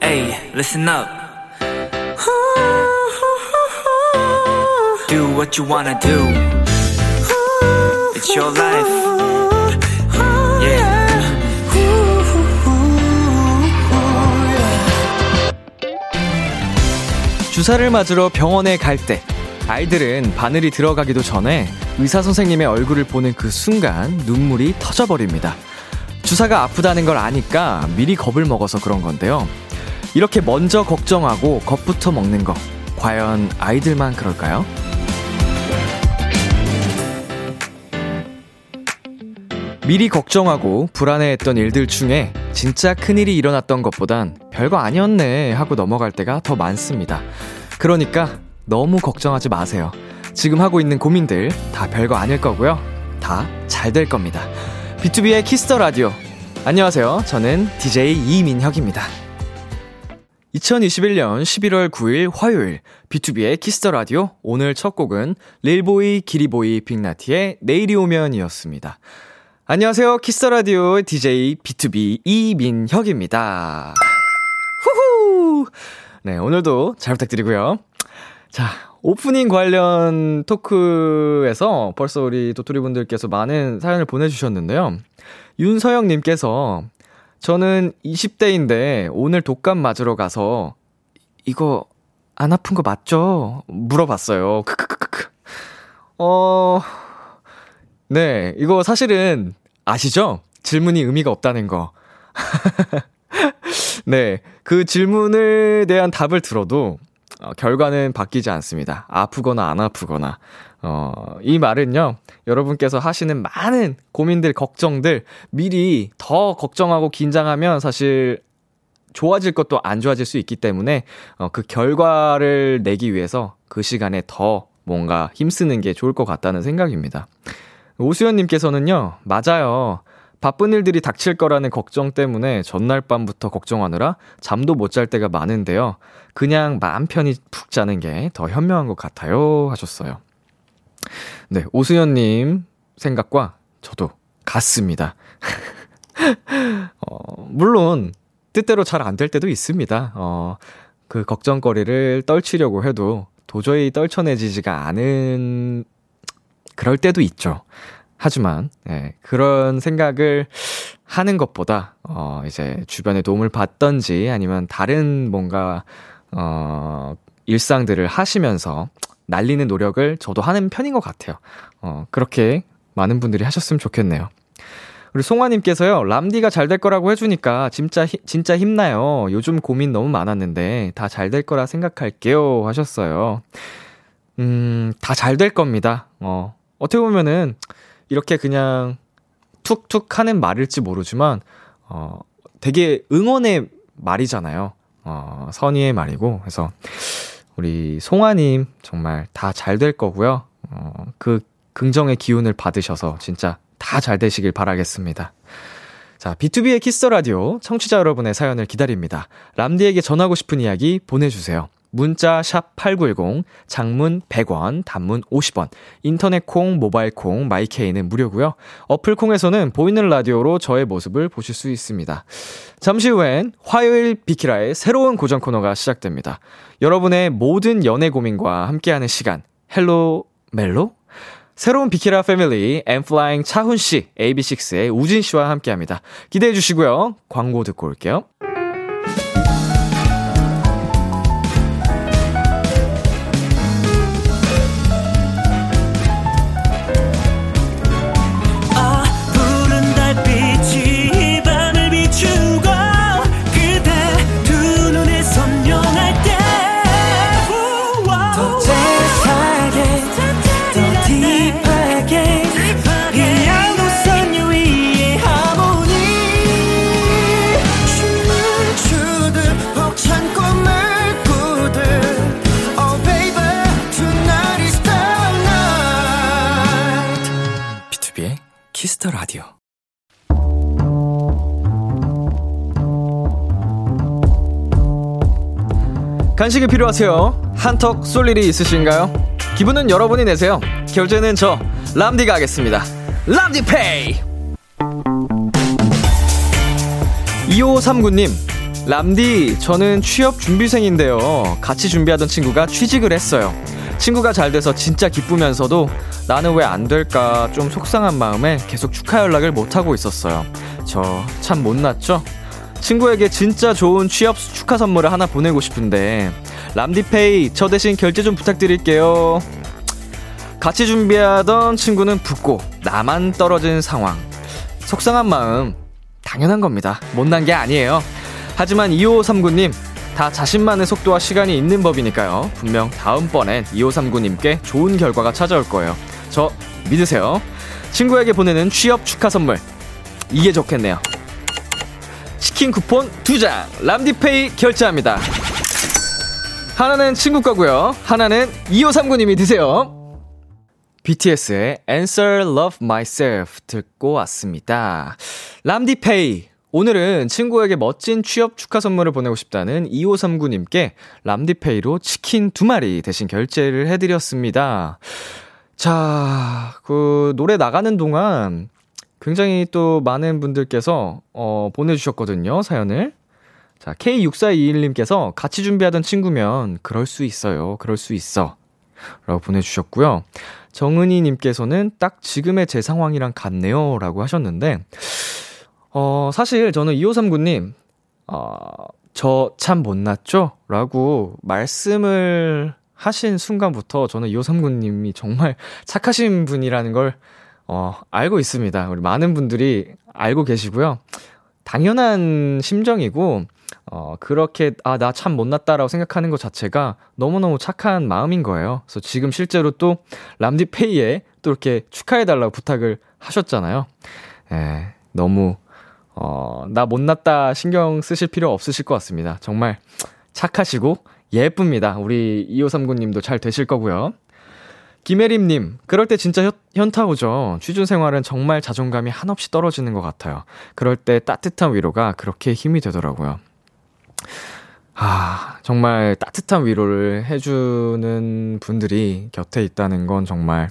Hey, listen up. Do what you wanna do. It's your life. Yeah. 주사를 맞으러 병원에 갈 때 아이들은 바늘이 들어가기도 전에 의사 선생님의 얼굴을 보는 그 순간 눈물이 터져버립니다. 주사가 아프다는 걸 아니까 미리 겁을 먹어서 그런 건데요. 이렇게 먼저 걱정하고 겁부터 먹는 거 과연 아이들만 그럴까요? 미리 걱정하고 불안해했던 일들 중에 진짜 큰일이 일어났던 것보단 별거 아니었네 하고 넘어갈 때가 더 많습니다. 그러니까 너무 걱정하지 마세요. 지금 하고 있는 고민들 다 별거 아닐 거고요. 다 잘 될 겁니다. B2B의 키스터 라디오. 안녕하세요. 저는 DJ 이민혁입니다. 2021년 11월 9일 화요일 B2B의 키스터 라디오 오늘 첫 곡은 릴보이 기리보이 빅나티의 내일이 오면이었습니다. 안녕하세요. 키스터 라디오 DJ B2B 이민혁입니다. 후후. 네, 오늘도 잘 부탁드리고요. 자, 오프닝 관련 토크에서 벌써 우리 도토리 분들께서 많은 사연을 보내주셨는데요. 윤서영님께서 저는 20대인데 오늘 독감 맞으러 가서 이거 안 아픈 거 맞죠? 물어봤어요. 크크크크. 어, 네, 이거 사실은 아시죠? 질문이 의미가 없다는 거. 네, 그 질문에 대한 답을 들어도 어, 결과는 바뀌지 않습니다. 아프거나 안 아프거나. 어, 이 말은요, 여러분께서 하시는 많은 고민들, 걱정들, 미리 더 걱정하고 긴장하면 사실 좋아질 것도 안 좋아질 수 있기 때문에, 어, 그 결과를 내기 위해서 그 시간에 더 뭔가 힘쓰는 게 좋을 것 같다는 생각입니다. 오수연님께서는요, 맞아요. 바쁜 일들이 닥칠 거라는 걱정 때문에 전날 밤부터 걱정하느라 잠도 못 잘 때가 많은데요. 그냥 마음 편히 푹 자는 게 더 현명한 것 같아요. 하셨어요. 네, 오수연님 생각과 저도 같습니다. 어, 물론, 뜻대로 잘 안 될 때도 있습니다. 어, 그 걱정거리를 떨치려고 해도 도저히 떨쳐내지지가 않은 그럴 때도 있죠. 하지만, 예, 그런 생각을 하는 것보다, 어, 이제 주변에 도움을 받던지 아니면 다른 뭔가, 어, 일상들을 하시면서 날리는 노력을 저도 하는 편인 것 같아요. 어, 그렇게 많은 분들이 하셨으면 좋겠네요. 우리 송화님께서요, 람디가 잘 될 거라고 해주니까 진짜, 히, 진짜 힘나요. 요즘 고민 너무 많았는데 다 잘 될 거라 생각할게요. 하셨어요. 음, 다 잘 될 겁니다. 어, 어떻게 보면은, 이렇게 그냥 툭툭 하는 말일지 모르지만, 어, 되게 응원의 말이잖아요. 어, 선의의 말이고. 그래서, 우리 송아님 정말 다 잘 될 거고요. 어, 그 긍정의 기운을 받으셔서 진짜 다 잘 되시길 바라겠습니다. 자, B2B의 키스터 라디오 청취자 여러분의 사연을 기다립니다. 람디에게 전하고 싶은 이야기 보내주세요. 문자 샵 8910, 장문 100원, 단문 50원, 인터넷 콩, 모바일 콩, 마이케이는 무료고요. 어플 콩에서는 보이는 라디오로 저의 모습을 보실 수 있습니다. 잠시 후엔 화요일 비키라의 새로운 고정 코너가 시작됩니다. 여러분의 모든 연애 고민과 함께하는 시간, Hello 멜로? 새로운 비키라 family 엔플라잉 차훈 씨, AB6IX의 우진 씨와 함께합니다. 기대해 주시고요. 광고 듣고 올게요. Kiss the Radio. 간식이 필요하세요? 한턱 쏠 일이 있으신가요? 기분은 여러분이 내세요. 결제는 저 람디가 하겠습니다. 람디페이. 2539님, 람디, 저는 취업 준비생인데요. 같이 준비하던 친구가 취직을 했어요. 친구가 잘 돼서 진짜 기쁘면서도 나는 왜 안 될까 좀 속상한 마음에 계속 축하 연락을 못하고 있었어요. 저 참 못났죠? 친구에게 진짜 좋은 취업 축하 선물을 하나 보내고 싶은데, 람디페이, 저 대신 결제 좀 부탁드릴게요. 같이 준비하던 친구는 붙고, 나만 떨어진 상황. 속상한 마음, 당연한 겁니다. 못난 게 아니에요. 하지만 2539님, 다 자신만의 속도와 시간이 있는 법이니까요. 분명 다음번엔 2539님께 좋은 결과가 찾아올 거예요. 저 믿으세요. 친구에게 보내는 취업 축하 선물. 이게 좋겠네요. 치킨 쿠폰 2장, 람디페이 결제합니다. 하나는 친구 거고요. 하나는 2539님이 드세요. BTS의 Answer Love Myself 듣고 왔습니다. 람디페이. 오늘은 친구에게 멋진 취업 축하 선물을 보내고 싶다는 2539님께 람디페이로 치킨 두 마리 대신 결제를 해드렸습니다. 자, 그, 노래 나가는 동안 굉장히 또 많은 분들께서, 어, 보내주셨거든요, 사연을. 자, K6421님께서 같이 준비하던 친구면 그럴 수 있어요. 그럴 수 있어. 라고 보내주셨고요. 정은희님께서는 딱 지금의 제 상황이랑 같네요. 라고 하셨는데, 어, 사실 저는 2539님, 어, 저 참 못났죠? 라고 말씀을 하신 순간부터 저는 2539님이 정말 착하신 분이라는 걸, 어, 알고 있습니다. 우리 많은 분들이 알고 계시고요. 당연한 심정이고, 어, 그렇게, 아, 나 참 못났다라고 생각하는 것 자체가 너무너무 착한 마음인 거예요. 그래서 지금 실제로 또, 람디페이에 또 이렇게 축하해달라고 부탁을 하셨잖아요. 예, 너무, 어, 나 못났다 신경 쓰실 필요 없으실 것 같습니다. 정말 착하시고 예쁩니다. 우리 2539님도 잘 되실 거고요. 김혜림님, 그럴 때 진짜 현, 현타 오죠. 취준 생활은 정말 자존감이 한없이 떨어지는 것 같아요. 그럴 때 따뜻한 위로가 그렇게 힘이 되더라고요. 아, 정말 따뜻한 위로를 해주는 분들이 곁에 있다는 건 정말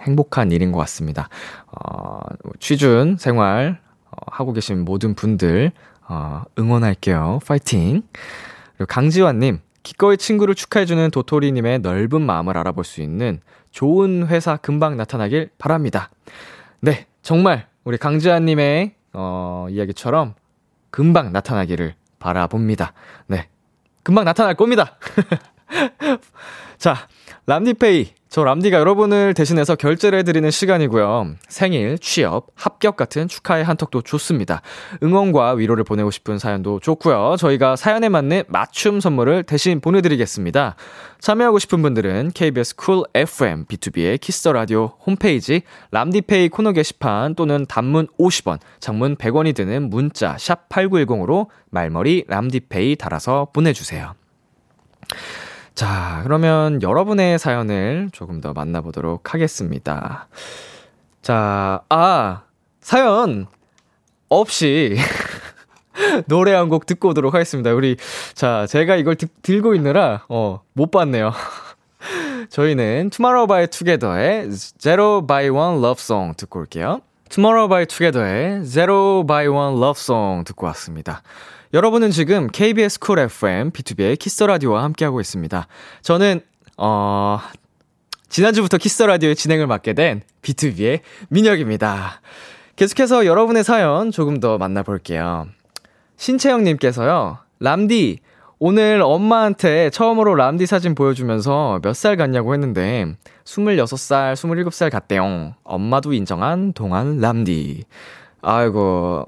행복한 일인 것 같습니다. 어, 취준 생활 어, 하고 계신 모든 분들 어, 응원할게요. 파이팅. 그리고 강지환님, 기꺼이 친구를 축하해주는 도토리님의 넓은 마음을 알아볼 수 있는 좋은 회사 금방 나타나길 바랍니다. 네, 정말 우리 강지환님의 어, 이야기처럼 금방 나타나기를 바라봅니다. 네, 금방 나타날 겁니다. 자, 람디페이 저 람디가 여러분을 대신해서 결제를 해드리는 시간이고요. 생일, 취업, 합격 같은 축하의 한턱도 좋습니다. 응원과 위로를 보내고 싶은 사연도 좋고요. 저희가 사연에 맞는 맞춤 선물을 대신 보내드리겠습니다. 참여하고 싶은 분들은 KBS 쿨 FM B2B의 키스터 라디오 홈페이지 람디페이 코너 게시판 또는 단문 50원, 장문 100원이 드는 문자 샵 #8910으로 말머리 람디페이 달아서 보내주세요. 자, 그러면 여러분의 사연을 조금 더 만나보도록 하겠습니다. 자, 아, 사연 없이 노래 한 곡 듣고 오도록 하겠습니다. 우리, 자, 제가 이걸 드, 들고 있느라, 어, 못 봤네요. 저희는 Tomorrow by Together의 Zero by One Love Song 듣고 올게요. Tomorrow by Together의 Zero by One Love Song 듣고 왔습니다. 여러분은 지금 KBS 쿨 FM B2B의 키스 라디오와 함께하고 있습니다. 저는 어 지난주부터 키스 라디오의 진행을 맡게 된 B2B의 민혁입니다. 계속해서 여러분의 사연 조금 더 만나볼게요. 신채영 님께서요. 람디 오늘 엄마한테 처음으로 람디 사진 보여주면서 몇 살 같냐고 했는데 26살, 27살 같대요. 엄마도 인정한 동안 람디. 아이고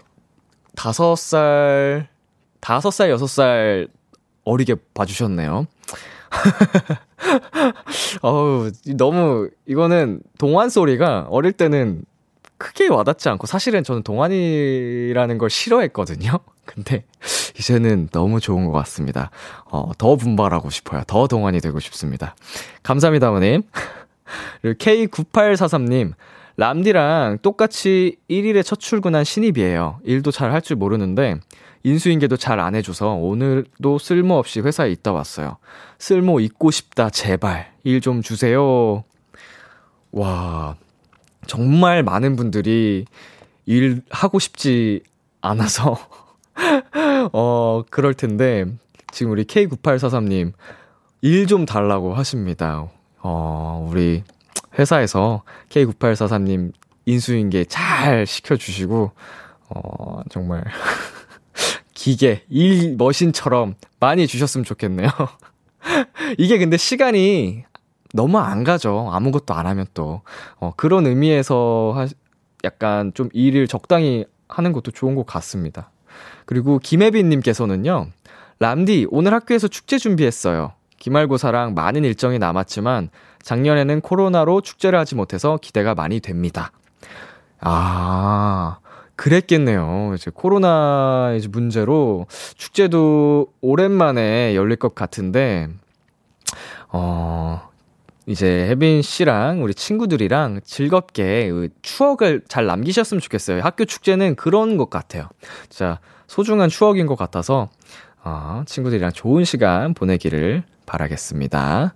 5살 다섯 살, 여섯 살 어리게 봐주셨네요. 어우, 너무, 이거는 동안 소리가 어릴 때는 크게 와닿지 않고 사실은 저는 동안이라는 걸 싫어했거든요. 근데 이제는 너무 좋은 것 같습니다. 어, 더 분발하고 싶어요. 더 동안이 되고 싶습니다. 감사합니다, 어머님. 그리고 K9843님, 람디랑 똑같이 1일에 첫 출근한 신입이에요. 일도 잘 할 줄 모르는데, 인수인계도 잘 안 해줘서 오늘도 쓸모없이 회사에 있다 왔어요. 쓸모 있고 싶다, 제발. 일 좀 주세요. 와, 정말 많은 분들이 일 하고 싶지 않아서 어, 그럴 텐데, 지금 우리 K9843님, 일 좀 달라고 하십니다. 어, 우리 회사에서 K9843님 인수인계 잘 시켜주시고, 어, 정말, 기계, 일 머신처럼 많이 주셨으면 좋겠네요. 이게 근데 시간이 너무 안 가죠. 아무것도 안 하면 또. 어, 그런 의미에서 하, 약간 좀 일을 적당히 하는 것도 좋은 것 같습니다. 그리고 김혜빈님께서는요, 람디, 오늘 학교에서 축제 준비했어요. 기말고사랑 많은 일정이 남았지만 작년에는 코로나로 축제를 하지 못해서 기대가 많이 됩니다. 아, 그랬겠네요. 이제 코로나 이제 문제로 축제도 오랜만에 열릴 것 같은데, 어, 이제 혜빈 씨랑 우리 친구들이랑 즐겁게 그 추억을 잘 남기셨으면 좋겠어요. 학교 축제는 그런 것 같아요. 자, 소중한 추억인 것 같아서, 어, 친구들이랑 좋은 시간 보내기를 바라겠습니다.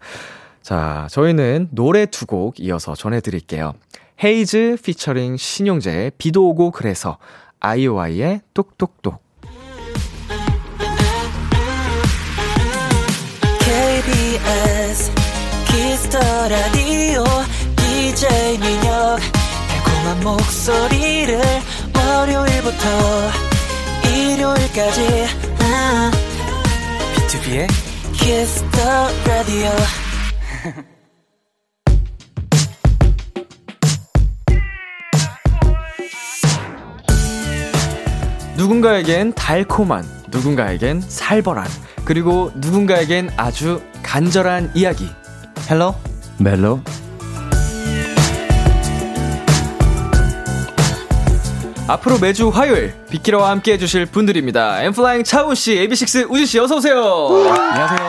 자, 저희는 노래 두 곡 이어서 전해드릴게요. 헤이즈 피처링 신용재 비도 오고 그래서 아이오아이의 똑똑똑. KBS Kiss the Radio DJ 민혁 달콤한 목소리를 월요일부터 일요일까지. 아, B2B의 키스터 라디오 누군가에겐 달콤한, 누군가에겐 살벌한, 그리고 누군가에겐 아주 간절한 이야기. Hello 멜로 앞으로 매주 화요일 비키라와 함께 해주실 분들입니다. 엔플라잉 차훈 씨, AB6 우진 씨 어서 오세요. 안녕하세요.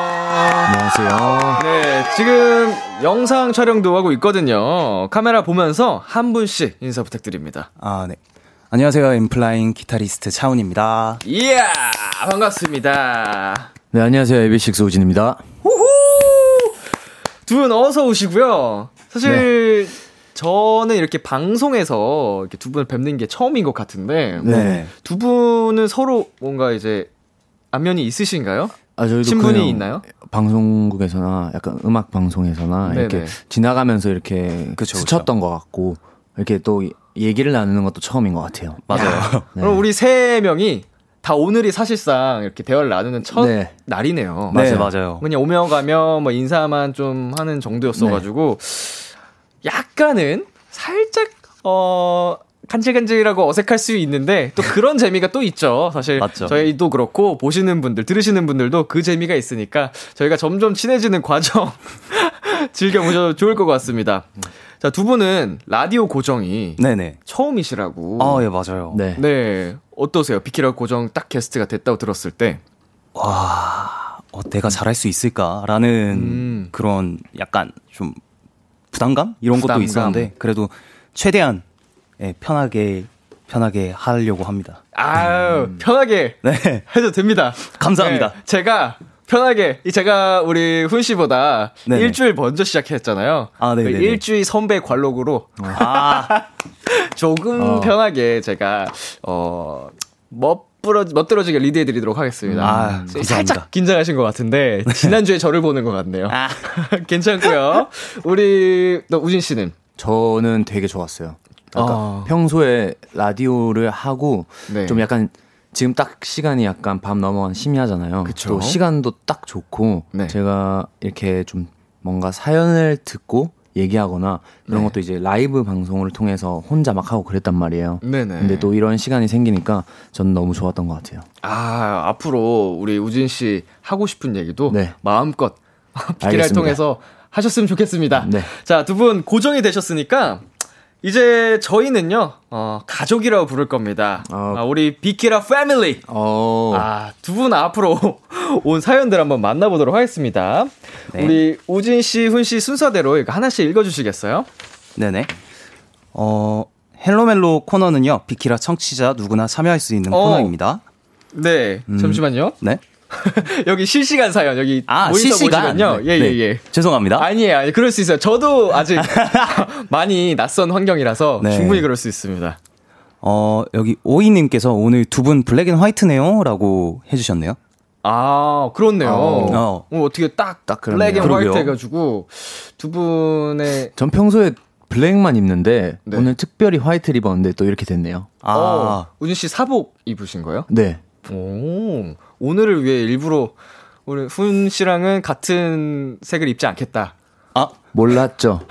안녕하세요. 네, 지금 영상 촬영도 하고 있거든요. 카메라 보면서 한 분씩 인사 부탁드립니다. 아, 네. 안녕하세요. 엠플라잉 기타리스트 차훈입니다. 이야, 반갑습니다. 네, 안녕하세요. 에비식스 오진입니다. 후후! 두분 어서 오시고요. 사실 저는 이렇게 방송에서 이렇게 두 분을 뵙는 게 처음인 것 같은데 네. 두 분은 서로 뭔가 이제 안면이 있으신가요? 아, 저희도 친분이 있나요? 방송국에서나 약간 음악 방송에서나 네네. 이렇게 지나가면서 이렇게 그쵸, 스쳤던 것 같고 이렇게 또 얘기를 나누는 것도 처음인 것 같아요. 맞아요. 네. 그럼 우리 세 명이 다 오늘이 사실상 이렇게 대화를 나누는 첫 네. 날이네요. 네, 맞아요. 맞아요. 그냥 오며 가며 뭐 인사만 좀 하는 정도였어가지고 약간은 살짝 어 간질간질하고 어색할 수 있는데 또 그런 재미가 또 있죠. 사실 맞죠. 저희도 그렇고 보시는 분들 들으시는 분들도 그 재미가 있으니까 저희가 점점 친해지는 과정 즐겨보셔도 좋을 것 같습니다. 자 두 분은 라디오 고정이 네네. 처음이시라고. 아, 예, 맞아요. 네. 네 어떠세요? 비키라 고정 딱 게스트가 됐다고 들었을 때. 와, 어, 내가 잘할 수 있을까라는 음. 그런 약간 좀 부담감? 이런 것도 부담감. 있었는데, 그래도 최대한 예, 편하게, 편하게 하려고 합니다. 아유 편하게 네. 해도 됩니다. 감사합니다. 네, 제가 편하게 이 제가 우리 훈 씨보다 네네. 일주일 먼저 시작했잖아요. 아. 그 일주일 선배 관록으로 아, 조금 어. 편하게 제가 어 멋부러 멋들어지게 리드해 드리도록 하겠습니다. 아, 음. 살짝 긴장하신 것 같은데 지난주에 저를 보는 것 같네요. 아. 괜찮고요. 우리 너 우진 씨는 저는 되게 좋았어요. 그러니까 아. 평소에 라디오를 하고 네. 좀 약간 지금 딱 시간이 약간 밤 넘어간 심야잖아요. 그쵸. 또 시간도 딱 좋고 네. 제가 이렇게 좀 뭔가 사연을 듣고 얘기하거나 이런 네. 것도 이제 라이브 방송을 통해서 혼자 막 하고 그랬단 말이에요. 네네. 근데 또 이런 시간이 생기니까 저는 너무 좋았던 것 같아요. 아, 앞으로 우리 우진 씨 하고 싶은 얘기도 네. 마음껏 알겠습니다. 통해서 하셨으면 좋겠습니다. 네. 자, 두 분 고정이 되셨으니까 이제 저희는요, 어, 가족이라고 부를 겁니다. 어. 아, 우리 비키라 패밀리. 어, 아, 두 분 앞으로 온 사연들 한번 만나보도록 하겠습니다. 네. 우리 우진 씨, 훈 씨 순서대로 이거 하나씩 읽어주시겠어요? 네네. 어, 헬로멜로 코너는요, 비키라 청취자 누구나 참여할 수 있는 어. 코너입니다. 네, 잠시만요. 네. 여기 실시간 사연, 여기 아, 모니터 실시간. 보시면요. 예, 네. 예, 예. 죄송합니다. 아니에요, 아니 그럴 수 있어요. 저도 아직 많이 낯선 환경이라서 네. 충분히 그럴 수 있습니다. 어, 여기 오이 님께서 오늘 두 분 black and white네요? 라고 해 주셨네요. 아, 그렇네요. 어. 어. 어, 떻게 딱, 딱. black and white 그러게요. 해가지고 두 분의 전 평소에 black만 입는데 네. 오늘 특별히 white를 입었는데 또 이렇게 됐네요. 아, 어, 우진 씨 사복 입으신 거예요? 네. 오, 오늘을 위해 일부러 우리 훈 씨랑은 같은 색을 입지 않겠다. 아, 몰랐죠.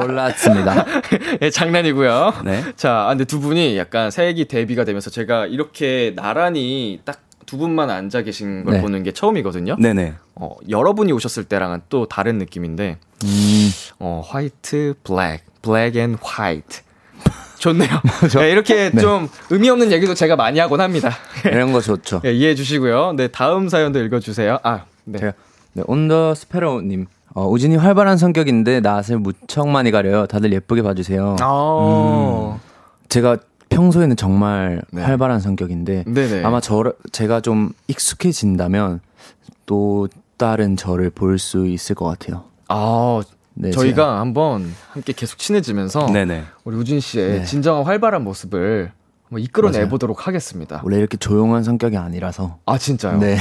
몰랐습니다. 예, 장난이고요. 네. 자, 아, 근데 두 분이 약간 색이 대비가 되면서 제가 이렇게 나란히 딱 두 분만 앉아 계신 걸 네. 보는 게 처음이거든요. 네네. 어, 여러분이 오셨을 때랑은 또 다른 느낌인데, 음, 어, white, black, black and white. 좋네요. 네, 이렇게 좀 의미 없는 얘기도 제가 많이 하곤 합니다. 이런 거 좋죠. 예, 이해해 주시고요. 네, 다음 사연도 읽어 주세요. 아, 네. 제가 네, 온더 스페로 님. 어, 우진이 활발한 성격인데 낯을 무척 많이 가려요. 다들 예쁘게 봐 주세요. 아, 제가 평소에는 정말 네. 활발한 성격인데 네네. 아마 저 제가 좀 익숙해진다면 또 다른 저를 볼 수 있을 것 같아요. 아, 네, 저희가 한번 함께 계속 친해지면서 네네. 우리 우진 씨의 네. 진정한 활발한 모습을 한번 이끌어내. 보도록 하겠습니다. 원래 이렇게 조용한 성격이 아니라서 아 진짜요? 네.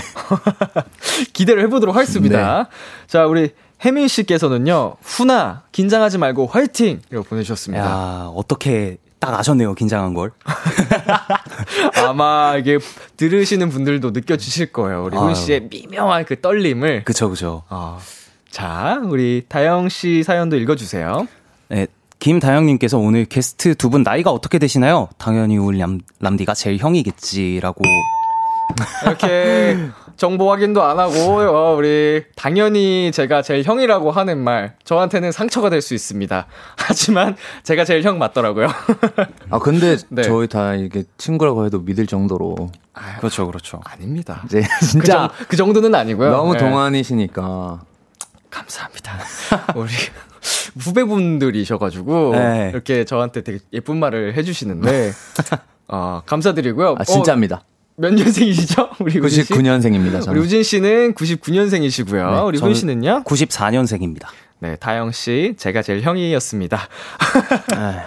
기대를 해보도록 하겠습니다. 네. 자 우리 혜민 씨께서는요 훈아 긴장하지 말고 화이팅 이라고 보내주셨습니다. 야, 어떻게 딱 아셨네요, 긴장한 걸. 아마 이게 들으시는 분들도 느껴지실 거예요. 우리 훈. 씨의 미묘한 그 떨림을. 그쵸, 그쵸. 아, 자 우리 다영 씨 사연도 읽어주세요. 네. 김다영님께서 오늘 게스트 두 분 나이가 어떻게 되시나요? 당연히 우리 람, 람디가 제일 형이겠지라고. 이렇게 정보 확인도 안 하고 어, 우리 당연히 제가 제일 형이라고 하는 말 저한테는 상처가 될 수 있습니다. 하지만 제가 제일 형 맞더라고요. 아 근데 네. 저희 다 이게 친구라고 해도 믿을 정도로 아유, 그렇죠, 그렇죠. 아닙니다. 이제 그, 진짜 정, 그 정도는 아니고요. 너무 네. 동안이시니까 감사합니다. 우리 후배분들이셔가지고 네. 이렇게 저한테 되게 예쁜 말을 해주시는데 어, 감사드리고요. 아 진짜입니다. 어, 몇 년생이시죠? 우리 우진 씨? 99년생입니다. 우리 저는. 우진 씨는 99년생이시고요. 네, 우리 훈 씨는요? 94년생입니다. 네, 다영 씨, 제가 제일 형이었습니다. 아,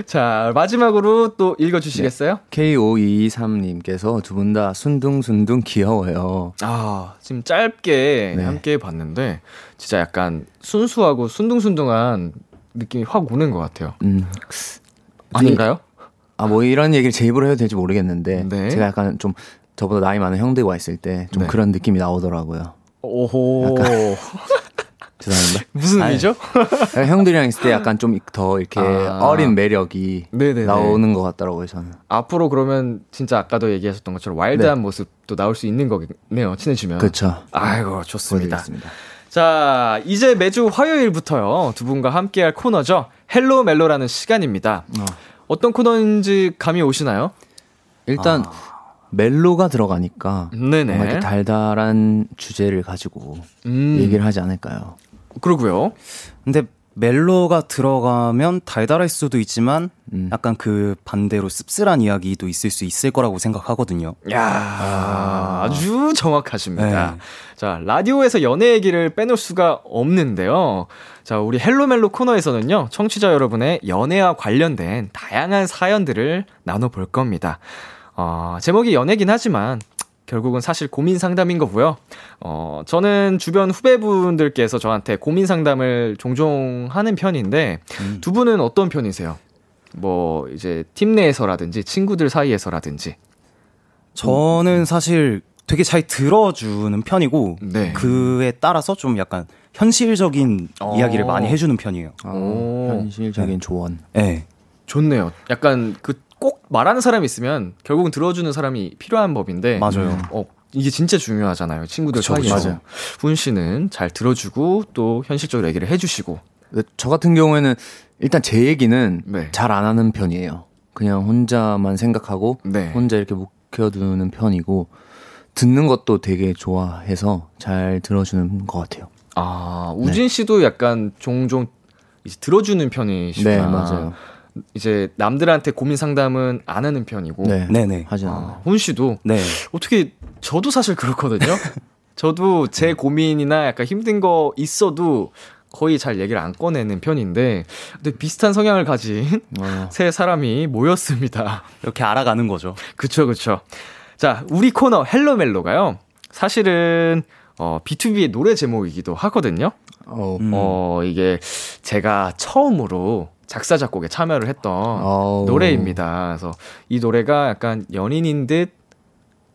자, 마지막으로 또 읽어 주시겠어요? K5223님께서 두 분 다 순둥순둥 귀여워요. 아, 지금 짧게 네. 함께 봤는데, 진짜 약간 순수하고 순둥순둥한 느낌이 확 오는 것 같아요. 음. 아닌가요? 아, 뭐 이런 얘기를 제 입으로 해도 될지 모르겠는데 네. 제가 약간 좀 저보다 나이 많은 형들이 와 있을 때좀 네. 그런 느낌이 나오더라고요. 오호. 죄송합니다. 무슨 의미죠? 약간 형들이랑 있을 때 약간 좀 더 이렇게 아. 어린 매력이 네네네. 나오는 것 같더라고요, 저는. 앞으로 그러면 진짜 아까도 얘기하셨던 것처럼 와일드한 모습도 나올 수 있는 거겠네요, 친해지면. 그렇죠. 아이고, 좋습니다. 보여드리겠습니다. 자, 이제 매주 화요일부터요, 두 분과 함께할 코너죠. Hello 멜로라는 시간입니다. 어. 떤 코너인지 감이 오시나요? 일단 멜로가 들어가니까 네네. 뭔가 이렇게 달달한 주제를 가지고 음, 얘기를 하지 않을까요? 그러고요. 근데 멜로가 들어가면 달달할 수도 있지만 음. 약간 그 반대로 씁쓸한 이야기도 있을 수 있을 거라고 생각하거든요. 야 아주 정확하십니다. 네. 자, 라디오에서 연애 얘기를 빼놓을 수가 없는데요. 자, 우리 헬로멜로 코너에서는요, 청취자 여러분의 연애와 관련된 다양한 사연들을 나눠볼 겁니다. 어, 제목이 연애긴 하지만, 결국은 사실 고민 상담인 거고요. 어, 저는 주변 후배분들께서 저한테 고민 상담을 종종 하는 편인데, 두 분은 어떤 편이세요? 뭐, 이제 팀 내에서라든지, 친구들 사이에서라든지. 저는 사실 되게 잘 들어주는 편이고 네. 그에 따라서 좀 약간 현실적인 어. 이야기를 많이 해주는 편이에요. 아, 오. 현실적인 조언. 네. 좋네요. 약간 그 꼭 말하는 사람이 있으면 결국은 들어주는 사람이 필요한 법인데. 맞아요. 어, 이게 진짜 중요하잖아요. 친구들 그쵸, 사이에서. 맞아요. 훈 씨는 잘 들어주고 또 현실적으로 얘기를 해주시고. 근데 저 같은 경우에는 일단 제 얘기는 네. 잘안 하는 편이에요. 그냥 혼자만 생각하고 네. 혼자 이렇게 묵혀두는 편이고 듣는 것도 되게 좋아해서 잘 들어주는 것 같아요. 아, 우진 씨도 약간 종종 이제 들어주는 편이시구나. 네, 맞아요. 이제 남들한테 고민 상담은 안 하는 편이고. 네, 네네. 하진 아, 않아요. 훈 씨도 네. 어떻게 저도 사실 그렇거든요. 저도 제 고민이나 약간 힘든 거 있어도 거의 잘 얘기를 안 꺼내는 편인데 근데 비슷한 성향을 가진 어. 세 사람이 모였습니다. 이렇게 알아가는 거죠. 그쵸, 그쵸. 자, 우리 코너 헬로멜로가요. 사실은, 어, B2B의 노래 제목이기도 하거든요. 어. 음. 어, 이게 제가 처음으로 작사, 작곡에 참여를 했던 어우. 노래입니다. 그래서 이 노래가 약간 연인인 듯,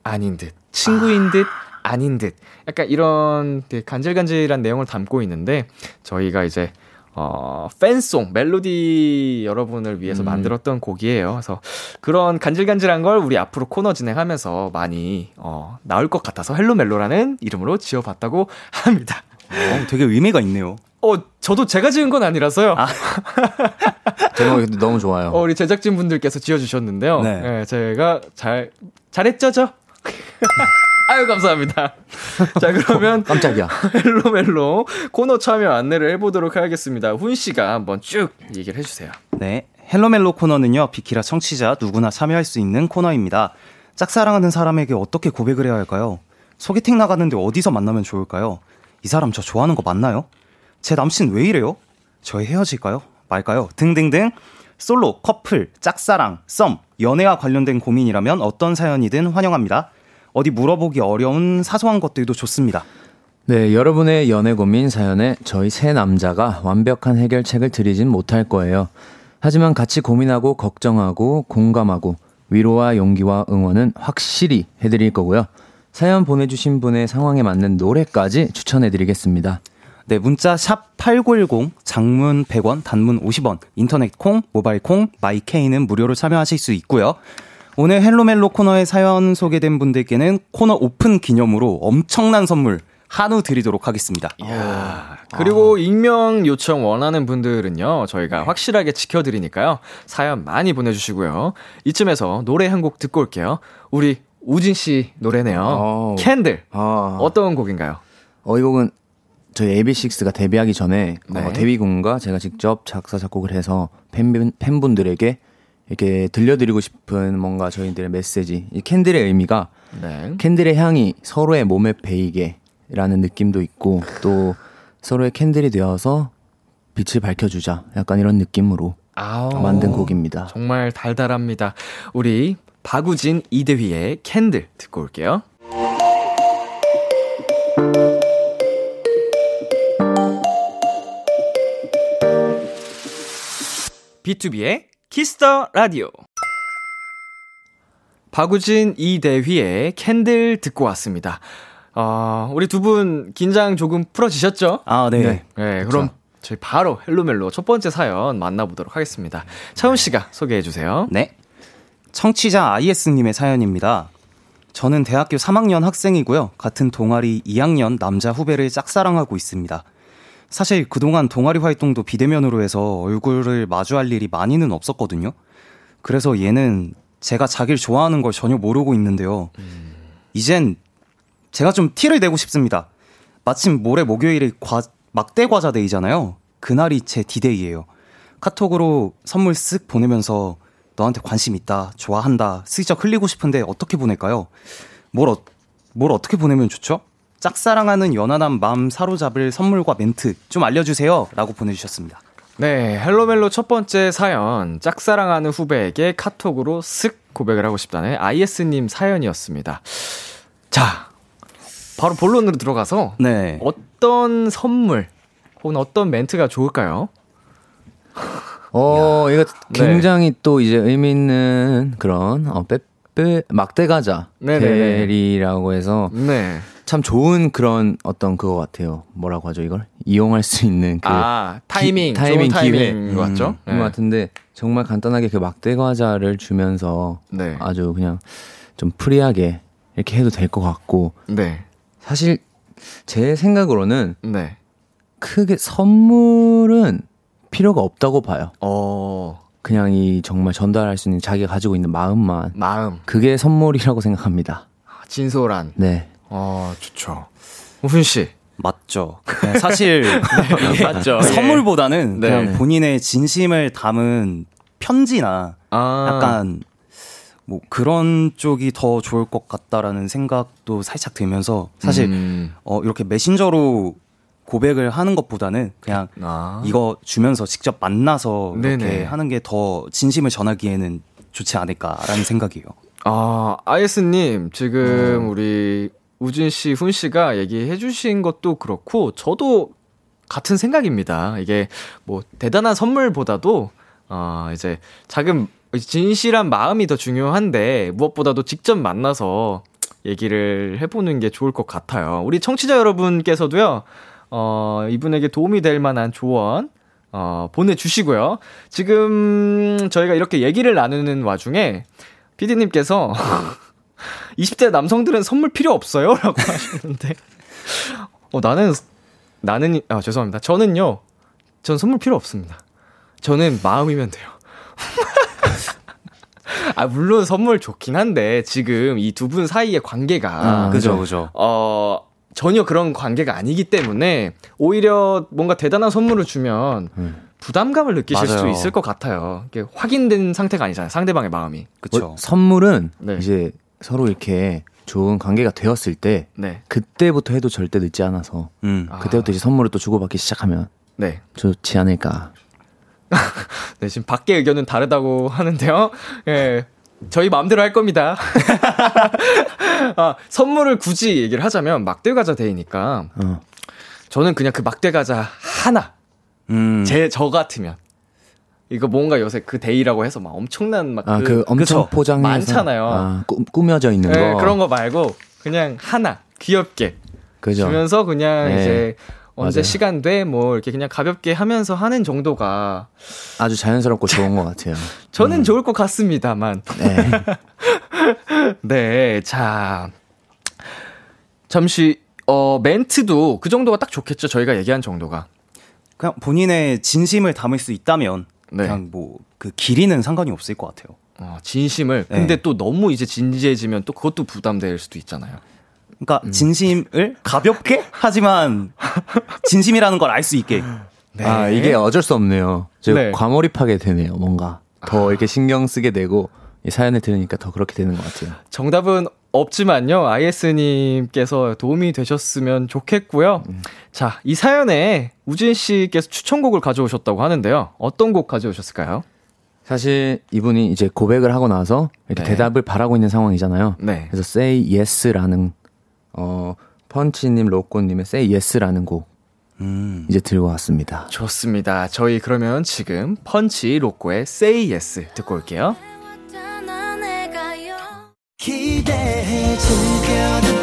아닌 듯, 친구인 듯, 아닌 듯, 약간 이런 간질간질한 내용을 담고 있는데, 저희가 이제, 어, fan song, 멜로디 여러분을 위해서 음. 만들었던 곡이에요. 그래서 그런 간질간질한 걸 우리 앞으로 코너 진행하면서 많이, 어, 나올 것 같아서 Hello 멜로라는 이름으로 지어봤다고 합니다. 어, 되게 의미가 있네요. 어, 저도 제가 지은 건 아니라서요. 제목이 너무 좋아요. 어, 우리 제작진 분들께서 지어주셨는데요. 네. 네. 제가 잘, 잘했죠, 저? 아유, 감사합니다. 자, 그러면 깜짝이야. Hello Mellow 코너 참여 안내를 해보도록 하겠습니다. 훈씨가 한번 쭉 얘기를 해주세요. 네. Hello Mellow 코너는요, 비키라 청취자 누구나 참여할 수 있는 코너입니다. 짝사랑하는 사람에게 어떻게 고백을 해야 할까요? 소개팅 나가는데 어디서 만나면 좋을까요? 이 사람 저 좋아하는 거 맞나요? 제 남친 왜 이래요? 저희 헤어질까요? 말까요? 등등등. 솔로, 커플, 짝사랑, 썸, 연애와 관련된 고민이라면 어떤 사연이든 환영합니다. 어디 물어보기 어려운 사소한 것들도 좋습니다. 네, 여러분의 연애 고민 사연에 저희 세 남자가 완벽한 해결책을 드리진 못할 거예요. 하지만 같이 고민하고 걱정하고 공감하고 위로와 용기와 응원은 확실히 해드릴 거고요. 사연 보내주신 분의 상황에 맞는 노래까지 추천해드리겠습니다. 네, 문자 샵 8910, 장문 100원, 단문 50원, 인터넷 콩, 모바일 콩, 마이케이는 무료로 참여하실 수 있고요. 오늘 Hello Mellow 코너에 사연 소개된 분들께는 코너 오픈 기념으로 엄청난 선물 한우 드리도록 하겠습니다. 이야. 그리고 익명 요청 원하는 분들은요, 저희가 확실하게 지켜드리니까요. 사연 많이 보내주시고요. 이쯤에서 노래 한 곡 듣고 올게요. 우리 우진 씨 노래네요. 어우. Candle. 아, 어떤 곡인가요? 어, 이 곡은 저희 AB6IX가 데뷔하기 전에 네. 어, 대휘 군과 제가 직접 작사 작곡을 해서 팬분, 팬분들에게 이렇게 들려드리고 싶은 뭔가 저희들의 메시지 이 candle의 의미가 네. candle의 향이 서로의 몸에 배이게 라는 느낌도 있고 또 서로의 candle이 되어서 빛을 밝혀주자 약간 이런 느낌으로 아우. 만든 곡입니다. 정말 달달합니다. 우리 박우진 이대휘의 Candle 듣고 올게요. B2B의 키스터 라디오. 박우진 이대휘의 Candle 듣고 왔습니다. 어, 우리 두 분 긴장 조금 풀어지셨죠? 아, 네. 네. 네, 그럼 저희 바로 헬로멜로 첫 번째 사연 만나보도록 하겠습니다. 차훈 씨가 소개해 주세요. 네. 청취자 IS님의 사연입니다. 저는 대학교 3학년 학생이고요. 같은 동아리 2학년 남자 후배를 짝사랑하고 있습니다. 사실 그동안 동아리 활동도 비대면으로 해서 얼굴을 마주할 일이 많이는 없었거든요. 그래서 얘는 제가 자기를 좋아하는 걸 전혀 모르고 있는데요. 이젠 제가 좀 티를 내고 싶습니다. 마침 모레 목요일이 과, 막대 과자 day잖아요. 그날이 제 디데이예요. 카톡으로 선물 쓱 보내면서 너한테 관심 있다, 좋아한다, 슬쩍 흘리고 싶은데 어떻게 보낼까요? 뭘, 어, 뭘 어떻게 보내면 좋죠? 짝사랑하는 연하남 마음 사로잡을 선물과 멘트 좀 알려주세요. 라고 보내주셨습니다. 네, Hello Mellow 첫 번째 사연. 짝사랑하는 후배에게 카톡으로 쓱 고백을 하고 싶다는 IS님 사연이었습니다. 자, 바로 본론으로 들어가서 네. 어떤 선물 혹은 어떤 멘트가 좋을까요? 어, 이거 네. 굉장히 또 이제 의미 있는 그런 어, 빼빼 막대 과자 네네네. 벨이라고 해서 네. 참 좋은 그런 어떤 그거 같아요. 뭐라고 하죠 이걸 이용할 수 있는 그 아, 타이밍, 기- 타이밍 기회 것 같죠? 음, 것 같은데 정말 간단하게 그 막대 과자를 주면서 네. 아주 그냥 좀 free하게 이렇게 해도 될 것 같고 네. 사실 제 생각으로는 네. 크게 선물은 필요가 없다고 봐요. 어, 그냥 이 정말 전달할 수 있는 자기가 가지고 있는 마음만 마음. 그게 선물이라고 생각합니다. 진솔한. 네. 어, 좋죠. 우훈 씨. 맞죠. 네, 사실 이게 맞죠. 선물보다는 네. 그냥 본인의 진심을 담은 편지나 아, 약간 뭐 그런 쪽이 더 좋을 것 같다라는 생각도 살짝 들면서 사실 음, 어 이렇게 메신저로 고백을 하는 것보다는 그냥 아. 이거 주면서 직접 만나서 이렇게 네네. 하는 게 더 진심을 전하기에는 좋지 않을까라는 생각이에요. 아, 아이스님, 지금 우리 우진 씨, 훈 씨가 얘기해 주신 것도 그렇고, 저도 같은 생각입니다. 이게 뭐, 대단한 선물보다도, 어, 이제, 작은, 진실한 마음이 더 중요한데, 무엇보다도 직접 만나서 얘기를 해보는 게 좋을 것 같아요. 우리 청취자 여러분께서도요, 어, 이분에게 도움이 될 만한 조언, 어, 보내주시고요. 지금 저희가 이렇게 얘기를 나누는 와중에, 피디님께서 20대 남성들은 선물 필요 없어요? 라고 하시는데, 어, 나는, 나는, 아, 죄송합니다. 저는요, 전 선물 필요 없습니다. 저는 마음이면 돼요. 아, 물론 선물 좋긴 한데, 지금 이 두 분 사이의 관계가, 아, 그죠, 그죠. 어, 전혀 그런 관계가 아니기 때문에, 오히려 뭔가 대단한 선물을 주면, 부담감을 느끼실 맞아요. 수 있을 것 같아요. 이게 확인된 상태가 아니잖아요. 상대방의 마음이. 그쵸. 어, 선물은 네. 이제 서로 이렇게 좋은 관계가 되었을 때 네. 그때부터 해도 절대 늦지 않아서 음. 아. 그때부터 이제 선물을 또 주고받기 시작하면 네. 좋지 않을까. 네, 지금 밖에 의견은 다르다고 하는데요. 예. 저희 마음대로 할 겁니다. 아, 선물을 굳이 얘기를 하자면 막대 과자 데이니까 어. 저는 그냥 그 막대 과자 하나 음. 제 저 같으면 이거 뭔가 요새 그 데이라고 해서 막 엄청난 막 아, 그, 그, 엄청? 포장해서 많잖아요. 아, 꾸, 꾸며져 있는 예, 거. 그런 거 말고 그냥 하나 귀엽게 그죠. 주면서 그냥 네. 이제 언제 맞아요. 시간 돼 뭐 이렇게 그냥 가볍게 하면서 하는 정도가 아주 자연스럽고 좋은 것 같아요. 저는 좋을 것 같습니다만 네. 네, 자. 잠시, 어, 멘트도 그 정도가 딱 좋겠죠. 저희가 얘기한 정도가. 그냥 본인의 진심을 담을 수 있다면 네. 그냥 뭐 그 길이는 상관이 없을 것 같아요. 어, 진심을. 네. 근데 또 너무 이제 진지해지면 또 그것도 부담될 수도 있잖아요. 그러니까 음. 진심을 가볍게 하지만 진심이라는 걸 알 수 있게. 네. 아, 이게 어쩔 수 없네요. 저 네. 과몰입하게 되네요, 뭔가. 더 이렇게 신경 쓰게 되고, 이 사연을 들으니까 더 그렇게 되는 것 같아요. 정답은 없지만요. IS님께서 도움이 되셨으면 좋겠고요. 음. 자, 이 사연에 우진 씨께서 추천곡을 가져오셨다고 하는데요. 어떤 곡 가져오셨을까요? 사실 이분이 이제 고백을 하고 나서 이렇게 네. 대답을 바라고 있는 상황이잖아요. 네. 그래서 Say Yes라는, 어, 펀치님, 로꼬님의 Say Yes라는 곡 음. 이제 들고 왔습니다. 좋습니다. 저희 그러면 지금 펀치 로꼬의 Say Yes 듣고 올게요. 기대해 즐겨듣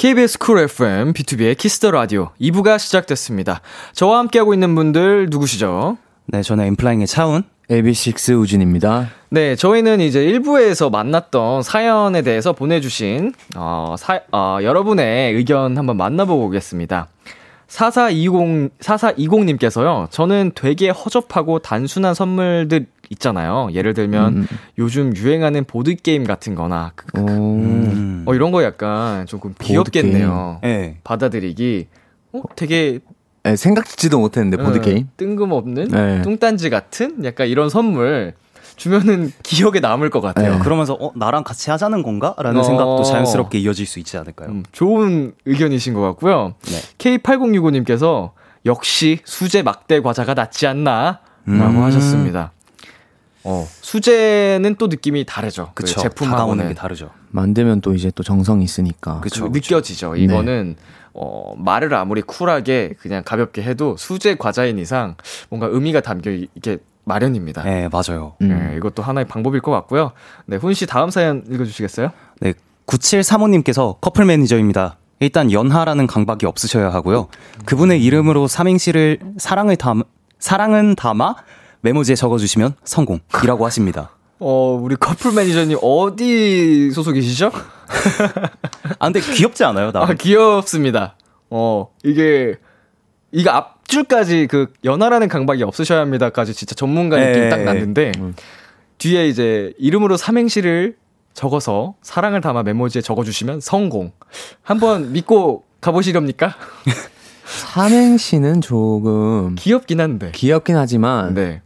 KBS 쿨 FM, B2B의 키스터 라디오 2부가 시작됐습니다. 저와 함께하고 있는 분들 누구시죠? 네, 저는 N.Flying의 차훈. AB6IX 우진입니다. 네, 저희는 이제 1부에서 만났던 사연에 대해서 보내주신, 어, 사, 어, 여러분의 의견 한번 만나보고 오겠습니다. 4420, 4420님께서요, 저는 되게 허접하고 단순한 선물들 있잖아요. 예를 들면, 음. 요즘 유행하는 보드 게임 같은 거나, 그- 오. 음. 어, 이런 거 약간 조금 귀엽겠네요. 네. 받아들이기. 어, 되게 네, 생각지도 못했는데, 어, 보드 게임. 뜬금없는 네. 뚱딴지 같은 약간 이런 선물 주면은 기억에 남을 것 같아요. 네. 그러면서 어 나랑 같이 하자는 건가? 라는 어. 생각도 자연스럽게 이어질 수 있지 않을까요? 음, 좋은 의견이신 것 같고요. 네. K8065님께서 역시 수제 막대 과자가 낫지 않나? 음. 라고 하셨습니다. 어, 수제는 또 느낌이 다르죠. 그 그쵸. 다가오는 제품하고는 게 다르죠. 만들면 또 이제 또 정성이 있으니까. 그쵸. 그 느껴지죠. 이거는 어, 말을 아무리 쿨하게 그냥 가볍게 해도 수제 과자인 이상 뭔가 의미가 담겨 이게 마련입니다. 네, 맞아요. 음. 네, 이것도 하나의 방법일 것 같고요. 네, 훈 씨 다음 사연 읽어주시겠어요? 네, 9735님께서 커플 매니저입니다. 일단 연하라는 강박이 없으셔야 하고요. 그분의 이름으로 삼행시를 사랑을 담, 사랑은 담아 메모지에 적어주시면 성공이라고 하십니다. 어, 우리 커플 매니저님 어디 소속이시죠? 아, 근데 귀엽지 않아요, 나? 아, 귀엽습니다. 어, 이게, 이거 앞줄까지 그 연하라는 강박이 없으셔야 합니다까지 진짜 전문가 느낌 예, 딱 예. 났는데, 음. 뒤에 이제 이름으로 삼행시를 적어서 사랑을 담아 메모지에 적어주시면 성공. 한번 믿고 가보시렵니까? 삼행시는 조금 귀엽긴 한데. 귀엽긴 하지만 네.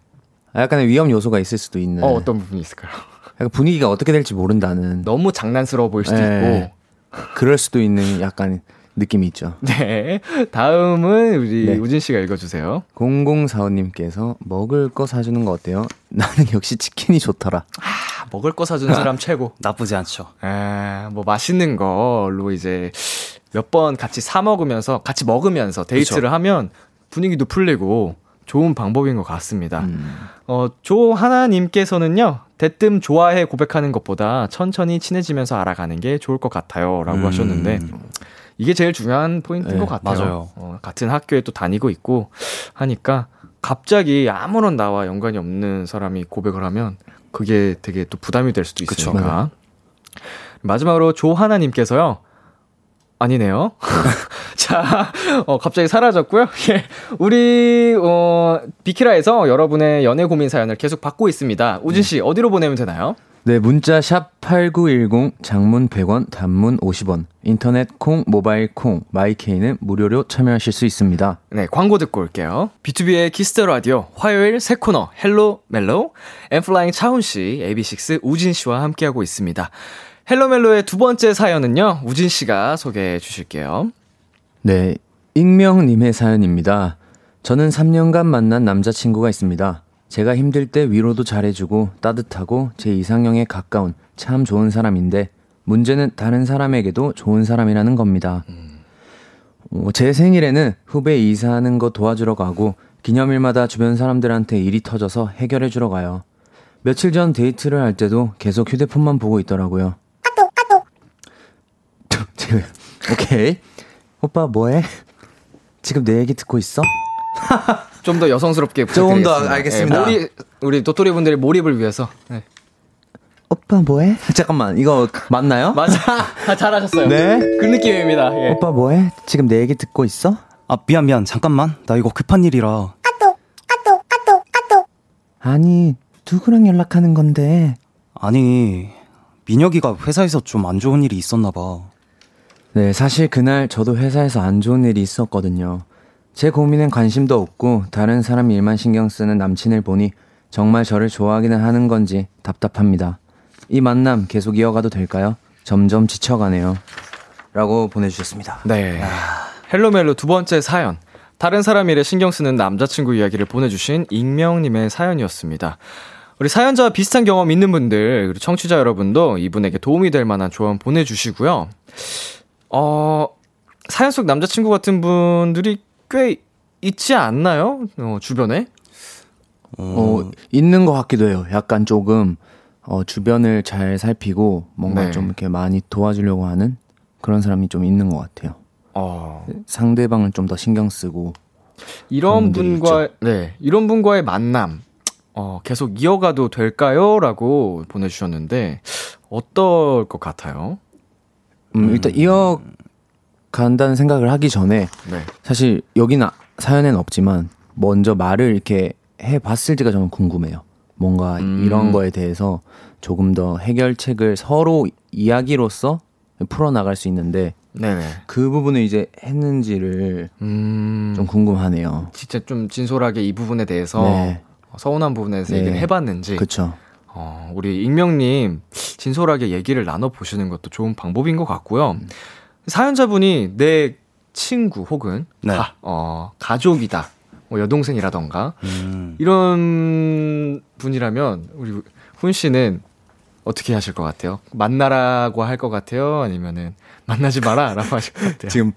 약간의 위험 요소가 있을 수도 있는. 어, 어떤 부분이 있을까요? 약간 분위기가 어떻게 될지 모른다는. 너무 장난스러워 보일 수도 네. 있고. 그럴 수도 있는 약간 느낌이 있죠. 네. 다음은 우리 네. 우진 씨가 읽어주세요. 0045님께서 먹을 거 사주는 거 어때요? 나는 역시 치킨이 좋더라. 아, 먹을 거 사주는 사람 최고. 나쁘지 않죠. 아, 뭐 맛있는 걸로 이제 몇 번 같이 사 먹으면서 같이 먹으면서 데이트를 그쵸. 하면 분위기도 풀리고 좋은 방법인 것 같습니다. 음. 어, 조하나님께서는요, 대뜸 좋아해 고백하는 것보다 천천히 친해지면서 알아가는 게 좋을 것 같아요. 라고 음. 하셨는데, 이게 제일 중요한 포인트인 네, 것 같아요. 맞아요. 어, 같은 학교에 또 다니고 있고 하니까 갑자기 아무런 나와 연관이 없는 사람이 고백을 하면 그게 되게 또 부담이 될 수도 그쵸. 있으니까. 마지막으로 조하나님께서요. 아니네요. 자, 어, 갑자기 사라졌고요. 예. 우리, 어, 비키라에서 여러분의 연애 고민 사연을 계속 받고 있습니다. 우진씨, 어디로 보내면 되나요? 네, 문자 샵 8910, 장문 100원, 단문 50원, 인터넷 콩, 모바일 콩, 마이케이는 무료로 참여하실 수 있습니다. 네, 광고 듣고 올게요. B2B의 키스터 라디오 화요일 새 코너 Hello Mellow N.Flying 차훈 씨, AB6IX 우진 씨와 함께하고 있습니다. Hello Mellow의 두 번째 사연은요. 우진 씨가 소개해 주실게요. 네, 익명님의 사연입니다. 저는 3년간 만난 남자친구가 있습니다. 제가 힘들 때 위로도 잘해주고 따뜻하고 제 이상형에 가까운 참 좋은 사람인데 문제는 다른 사람에게도 좋은 사람이라는 겁니다. 어, 제 생일에는 후배 이사하는 거 도와주러 가고 기념일마다 주변 사람들한테 일이 터져서 해결해주러 가요. 며칠 전 데이트를 할 때도 계속 휴대폰만 보고 있더라고요. 지금 오케이 오빠 뭐해? 지금 내 얘기 듣고 있어? 좀 더 여성스럽게 조금 더 부탁드리겠습니다. 알겠습니다. 예, 몰입, 우리 도토리 분들의 몰입을 위해서. 네. 오빠 뭐해? 잠깐만 이거 맞나요? 맞아. 아, 잘하셨어요. 네. 그 느낌입니다. 예. 오빠 뭐해? 지금 내 얘기 듣고 있어? 아, 미안, 미안. 잠깐만. 나 이거 급한 일이라. 아니 누구랑 연락하는 건데? 아니, 민혁이가 회사에서 좀 안 좋은 일이 있었나 봐. 네 사실 그날 저도 회사에서 안 좋은 일이 있었거든요. 제 고민엔 관심도 없고 다른 사람 일만 신경 쓰는 남친을 보니 정말 저를 좋아하기는 하는 건지 답답합니다. 이 만남 계속 이어가도 될까요? 점점 지쳐가네요. 라고 보내주셨습니다. 네. 헬로멜로 두 번째 사연. 다른 사람 일에 신경 쓰는 남자친구 이야기를 보내주신 익명님의 사연이었습니다. 우리 사연자와 비슷한 경험 있는 분들, 그리고 청취자 여러분도 이분에게 도움이 될 만한 조언 보내주시고요. 어, 사연 속 남자친구 같은 분들이 꽤 있지 않나요? 어, 주변에? 어, 있는 것 같기도 해요. 약간 조금, 어, 주변을 잘 살피고, 뭔가 네. 좀 이렇게 많이 도와주려고 하는 그런 사람이 좀 있는 것 같아요. 어, 상대방을 좀 더 신경 쓰고, 이런 분과, 네, 이런 분과의 만남, 어, 계속 이어가도 될까요? 라고 보내주셨는데, 어떨 것 같아요? 음, 일단 이어 간다는 생각을 하기 전에, 네. 사실 여기는 사연에는 없지만, 먼저 말을 이렇게 해 봤을지가 저는 궁금해요. 뭔가 음. 이런 거에 대해서 조금 더 해결책을 서로 이야기로서 풀어나갈 수 있는데, 네네. 그 부분을 이제 했는지를 음, 좀 궁금하네요. 진짜 좀 진솔하게 이 부분에 대해서 네. 서운한 부분에 대해서 네. 얘기를 해봤는지, 그쵸. 어, 우리 익명님 진솔하게 얘기를 나눠보시는 것도 좋은 방법인 것 같고요. 사연자분이 내 친구 혹은 네. 가, 어, 가족이다, 뭐 여동생이라던가 음. 이런 분이라면 우리 훈 씨는 어떻게 하실 것 같아요? 만나라고 할 것 같아요? 아니면은 만나지 마라라고 하실 것 같아요? 지금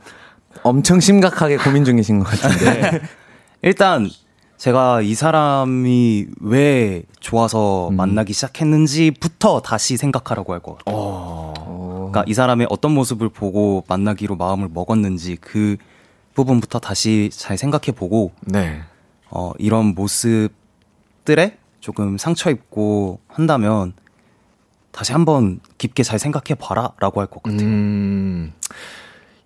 엄청 심각하게 고민 중이신 것 같은데. 일단, 제가 이 사람이 왜 좋아서 만나기 시작했는지부터 다시 생각하라고 할 것 같아요. 어, 그러니까 이 사람의 어떤 모습을 보고 만나기로 마음을 먹었는지 그 부분부터 다시 잘 생각해 보고 네. 어, 이런 모습 것들에 조금 상처 입고 한다면 다시 한번 깊게 잘 생각해 봐라라고 할 것 같아요. 음,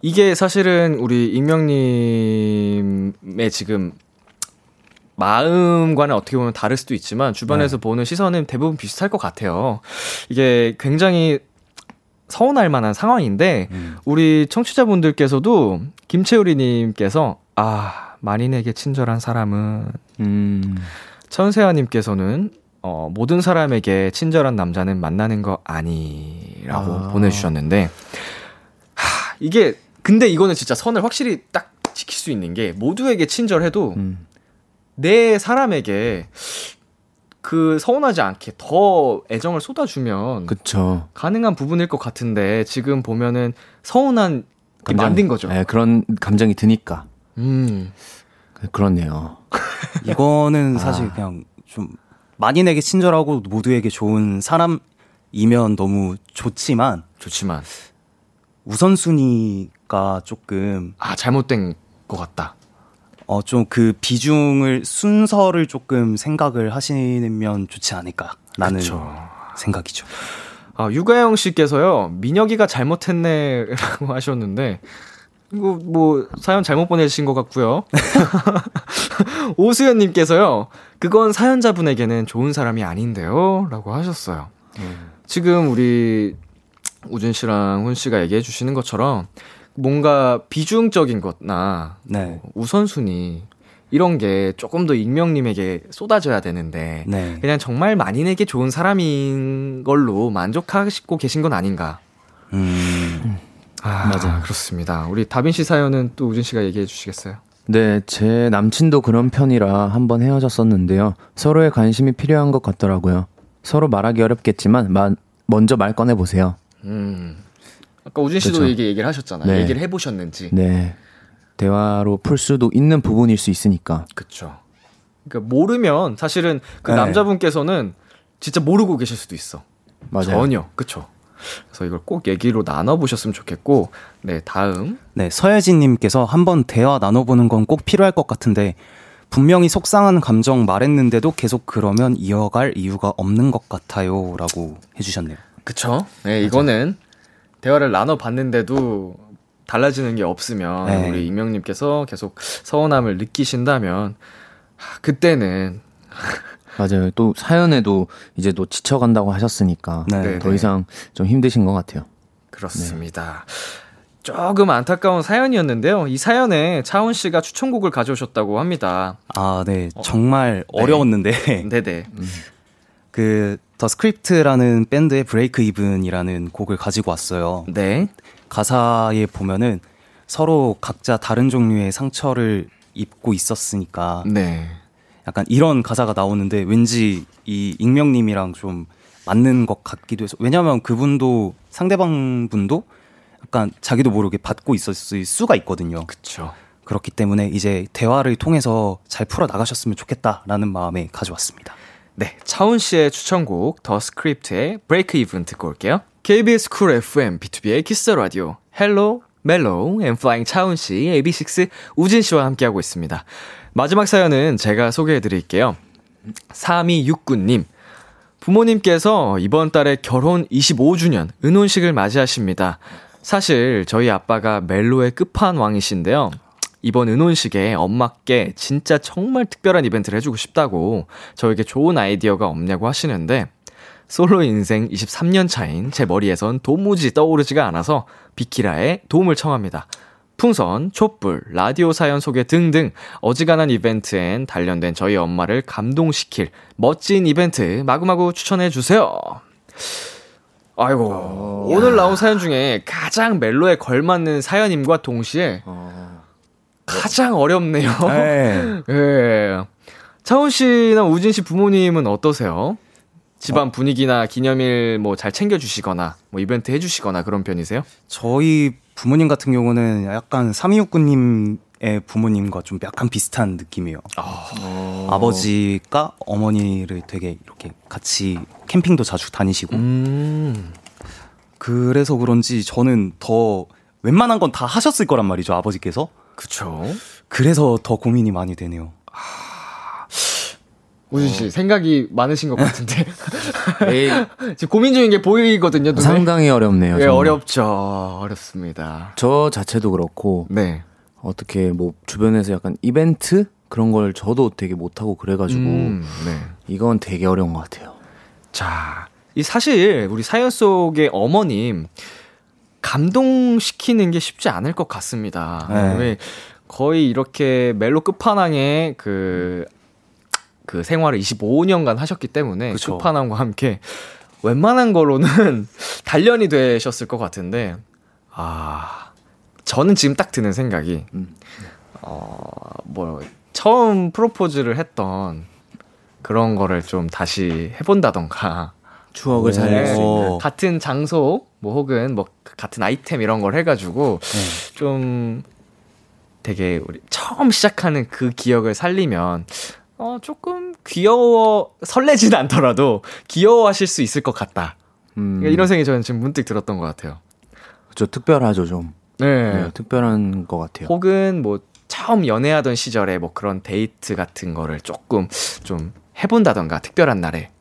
이게 사실은 우리 익명님의 지금 마음과는 어떻게 보면 다를 수도 있지만 주변에서 네. 보는 시선은 대부분 비슷할 것 같아요. 이게 굉장히 서운할 만한 상황인데 음. 우리 청취자분들께서도 김채우리님께서 아 만인에게 친절한 사람은 음. 천세아님께서는 어, 모든 사람에게 친절한 남자는 만나는 거 아니라고 아. 보내주셨는데 하, 이게 근데 이거는 진짜 선을 확실히 딱 지킬 수 있는 게 모두에게 친절해도 음. 내 사람에게 그 서운하지 않게 더 애정을 쏟아주면 그쵸. 가능한 부분일 것 같은데 지금 보면은 서운한 게 만든 거죠. 네, 그런 감정이 드니까. 음. 그- 그렇네요. 이거는 사실 아. 그냥 좀 만인에게 친절하고 모두에게 좋은 사람이면 너무 좋지만 좋지만 우선순위가 조금 아 잘못된 것 같다. 어 좀 그 비중을 순서를 조금 생각을 하시면 좋지 않을까라는 그쵸. 생각이죠. 아, 유가영 씨께서요, 민혁이가 잘못했네 라고 하셨는데, 이거 뭐, 사연 잘못 보내주신 것 같고요. 오수연님께서요, 그건 사연자분에게는 좋은 사람이 아닌데요? 라고 하셨어요. 지금 우리 우진 씨랑 훈 씨가 얘기해 주시는 것처럼, 뭔가 비중적인 것나, 네. 뭐 우선순위, 이런 게 조금 더 익명님에게 쏟아져야 되는데, 네. 그냥 정말 만인에게 좋은 사람인 걸로 만족하시고 계신 건 아닌가. 음. 아, 맞아요. 그렇습니다. 우리 다빈 씨 사연은 또 우진 씨가 얘기해 주시겠어요? 네, 제 남친도 그런 편이라 한번 헤어졌었는데요. 서로의 관심이 필요한 것 같더라고요. 서로 말하기 어렵겠지만 마- 먼저 말 꺼내 보세요. 음. 아까 우진 씨도 그쵸. 이게 얘기를 하셨잖아요. 네. 얘기를 해보셨는지. 네. 대화로 풀 수도 있는 부분일 수 있으니까. 그쵸. 그러니까 모르면 사실은 그 네. 남자분께서는 진짜 모르고 계실 수도 있어. 맞아요. 전혀. 그쵸. 그래서 이걸 꼭 얘기로 나눠보셨으면 좋겠고, 네, 다음. 네, 서혜진님께서 한번 대화 나눠보는 건 꼭 필요할 것 같은데 분명히 속상한 감정 말했는데도 계속 그러면 이어갈 이유가 없는 것 같아요라고 해주셨네요. 그쵸. 네, 이거는 대화를 나눠봤는데도 달라지는 게 없으면 네. 우리 익명님께서 계속 서운함을 느끼신다면 하, 그때는 맞아요. 또 사연에도 이제 또 지쳐간다고 하셨으니까 네. 더 이상 좀 힘드신 것 같아요. 그렇습니다. 조금 안타까운 사연이었는데요. 이 사연에 차훈 씨가 추천곡을 가져오셨다고 합니다. 아, 네, 정말 네. 어려웠는데 네네. 그 The Script라는 밴드의 Breakeven이라는 곡을 가지고 왔어요. 네. 가사에 보면은 서로 각자 다른 종류의 상처를 입고 있었으니까 네. 약간 이런 가사가 나오는데 왠지 이 익명님이랑 좀 맞는 것 같기도 해서 왜냐면 그분도 상대방 분도 약간 자기도 모르게 받고 있었을 수가 있거든요. 그쵸. 그렇기 때문에 이제 대화를 통해서 잘 풀어 나가셨으면 좋겠다라는 마음에 가져왔습니다. 네, 차훈 씨의 추천곡 The Script의 Breakeven 듣고 올게요. KBS Cool FM BTOB의 Kiss the Radio Hello Mellow N.Flying 차훈 씨, AB6IX 우진 씨와 함께하고 있습니다. 마지막 사연은 제가 소개해 드릴게요. 3269님. 부모님께서 이번 달에 결혼 25주년 은혼식을 맞이하십니다. 사실 저희 아빠가 멜로의 끝판왕이신데요. 이번 은혼식에 엄마께 진짜 정말 특별한 이벤트를 해주고 싶다고 저에게 좋은 아이디어가 없냐고 하시는데 솔로 인생 23년 차인 제 머리에선 도무지 떠오르지가 않아서 비키라에 도움을 청합니다. 풍선, 촛불, 라디오 사연 소개 등등 어지간한 이벤트엔 단련된 저희 엄마를 감동시킬 멋진 이벤트 마구마구 추천해 주세요. 아이고 오늘 나온 사연 중에 가장 멜로에 걸맞는 사연임과 동시에 가장 어렵네요. 네. 예. 차훈 씨나 우진 씨 부모님은 어떠세요? 집안 분위기나 기념일 뭐 잘 챙겨주시거나 뭐 이벤트 해주시거나 그런 편이세요? 저희 부모님 같은 경우는 약간 3269님의 부모님과 좀 약간 비슷한 느낌이에요. 아버지가 어머니를 되게 이렇게 같이 캠핑도 자주 다니시고 음. 그래서 그런지 저는 더 웬만한 건 다 하셨을 거란 말이죠 아버지께서 그쵸. 그래서 더 고민이 많이 되네요. 우진 씨 생각이 많으신 것 같은데 에이, 지금 고민 중인 게 보이거든요. 눈에. 상당히 어렵네요. 예, 정말. 어렵죠. 어렵습니다. 저 자체도 그렇고 네. 어떻게 뭐 주변에서 약간 이벤트 그런 걸 저도 되게 못하고 그래가지고 음, 네. 이건 되게 어려운 것 같아요. 자, 이 사실 우리 사연 속의 어머님 감동시키는 게 쉽지 않을 것 같습니다. 네. 왜 거의 이렇게 멜로 끝판왕에 그, 그 생활을 25년간 하셨기 때문에 그쵸. 끝판왕과 함께 웬만한 걸로는 단련이 되셨을 것 같은데, 아, 저는 지금 딱 드는 생각이, 음. 어, 뭐, 처음 프로포즈를 했던 그런 거를 좀 다시 해본다던가, 추억을 살릴 수 있는. 오. 같은 장소 뭐 혹은 뭐 같은 아이템 이런 걸 해가지고 네. 좀 되게 우리 처음 시작하는 그 기억을 살리면 어 조금 귀여워 설레진 않더라도 귀여워하실 수 있을 것 같다 음, 그러니까 이런 생각이 저는 지금 문득 들었던 것 같아요. 저 특별하죠 좀. 네. 네, 특별한 것 같아요. 혹은 뭐 처음 연애하던 시절에 뭐 그런 데이트 같은 거를 조금 좀 해본다던가 특별한 날에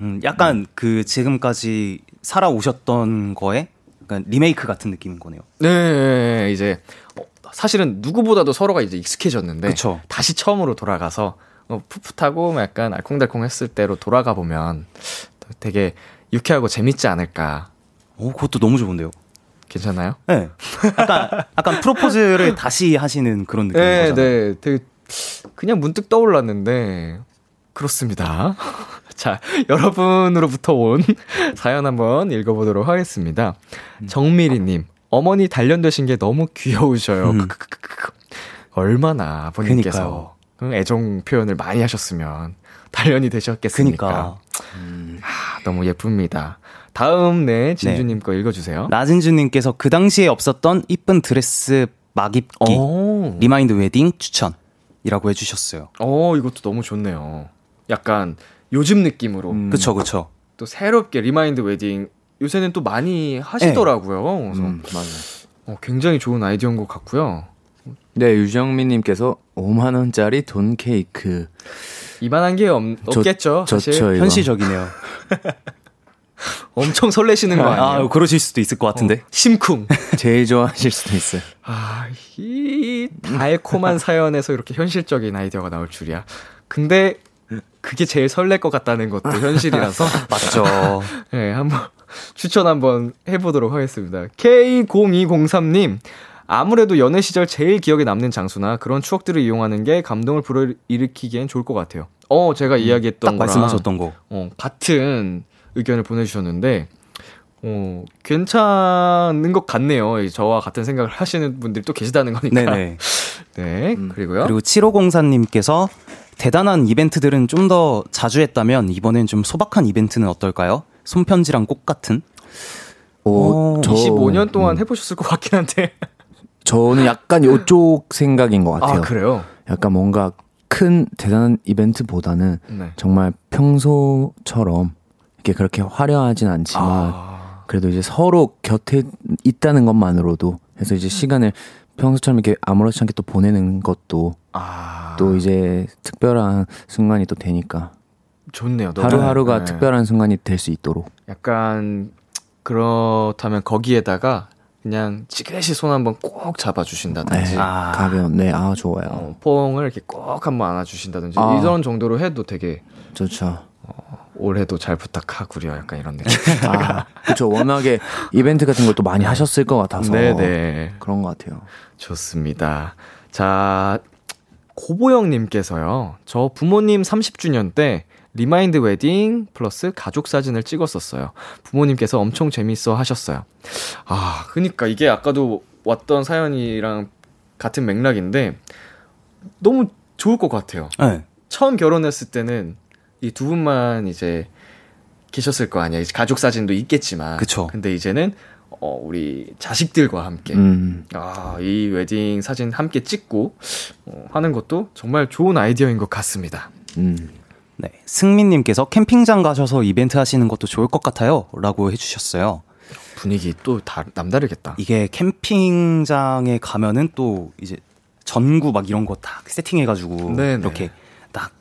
음, 약간 그 지금까지 살아오셨던 거에 약간 리메이크 같은 느낌인 거네요. 네, 이제 어, 사실은 누구보다도 서로가 이제 익숙해졌는데 그쵸. 다시 처음으로 돌아가서 어, 풋풋하고 약간 알콩달콩했을 때로 돌아가 보면 되게 유쾌하고 재밌지 않을까. 오, 그것도 너무 좋은데요. 괜찮아요? 네. 약간, 약간 프로포즈를 다시 하시는 그런 느낌인 네, 거잖아요. 네, 되게 그냥 문득 떠올랐는데 그렇습니다. 자, 여러분으로부터 온 사연 한번 읽어보도록 하겠습니다. 정미리님, 어머니 단련되신 게 너무 귀여우셔요. 음. 얼마나 아버님께서 애정 표현을 많이 하셨으면 단련이 되셨겠습니까? 그니까. 아, 너무 예쁩니다. 다음 네 진주님 거 읽어주세요. 나진주님께서 그 당시에 없었던 이쁜 드레스 막 입기 오, remind wedding 추천이라고 해주셨어요. 어 이것도 너무 좋네요. 약간 요즘 느낌으로 음. 그쵸 그쵸. 또 새롭게 remind wedding 요새는 또 많이 하시더라고요. 그래서 음. 어, 굉장히 좋은 아이디어인 것 같고요. 네, 유정민님께서 5만 원짜리 돈 케이크. 이만한 게 없, 저- 없겠죠. 사실 좋죠, 이거. 현실적이네요. 엄청 설레시는 거 아니에요? 아, 그러실 수도 있을 것 같은데. 심쿵. 제일 좋아하실 수도 있어요. 아, 이 달콤한 사연에서 이렇게 현실적인 아이디어가 나올 줄이야. 근데 그게 제일 설렐 것 같다는 것도 현실이라서 맞죠. 네, 한번 추천 한번 해보도록 하겠습니다. K0203님, 아무래도 연애 시절 제일 기억에 남는 장소나 그런 추억들을 이용하는 게 감동을 불러일으키기엔 좋을 것 같아요. 어, 제가 이야기했던 딱 거랑 말씀하셨던 거. 어, 같은 의견을 보내주셨는데, 어, 괜찮은 것 같네요. 이 저와 같은 생각을 하시는 분들이 또 계시다는 거니까. 네네. 네, 그리고요. 그리고 7504님께서 대단한 이벤트들은 좀 더 자주 했다면 이번엔 좀 소박한 이벤트는 어떨까요? 손편지랑 꽃 같은? 오, 오, 25년 동안 음, 해보셨을 것 같긴 한데. 저는 약간 요쪽 생각인 것 같아요. 아, 그래요? 약간 뭔가 큰 대단한 이벤트보다는 네. 정말 평소처럼 이렇게 그렇게 화려하진 않지만 아, 그래도 이제 서로 곁에 있다는 것만으로도 해서 이제 시간을 평소처럼 이렇게 아무렇지 않게 또 보내는 것도 아. 또 이제 특별한 순간이 또 되니까 좋네요. 하루하루가 네. 특별한 순간이 될 수 있도록 약간 그렇다면 거기에다가 그냥 찌그시 손 한번 꼭 잡아주신다든지 네, 아. 가벼운 네아 좋아요 어, 퐁을 이렇게 꼭 한번 안아주신다든지 아. 이런 정도로 해도 되게 좋죠 올해도 잘 부탁하구려 약간 이런 느낌. 아 그렇죠 워낙에 이벤트 같은 걸 또 많이 하셨을 것 같아서 네네 그런 것 같아요 좋습니다. 자 고보영님께서요. 저 부모님 30주년 때 리마인드 웨딩 플러스 가족 사진을 찍었었어요. 부모님께서 엄청 재밌어 하셨어요. 아, 그니까 이게 아까도 왔던 사연이랑 같은 맥락인데 너무 좋을 것 같아요. 네. 처음 결혼했을 때는 이 두 분만 이제 계셨을 거 아니야. 가족 사진도 있겠지만. 그쵸. 근데 이제는 어, 우리 자식들과 함께 음 아, 이 웨딩 사진 함께 찍고 어, 하는 것도 정말 좋은 아이디어인 것 같습니다. 음. 네. 승민님께서 캠핑장 가셔서 이벤트 하시는 것도 좋을 것 같아요. 라고 해주셨어요. 분위기 또 다, 남다르겠다. 이게 캠핑장에 가면은 또 이제 전구 막 이런 거 다 세팅해가지고 네네. 이렇게 딱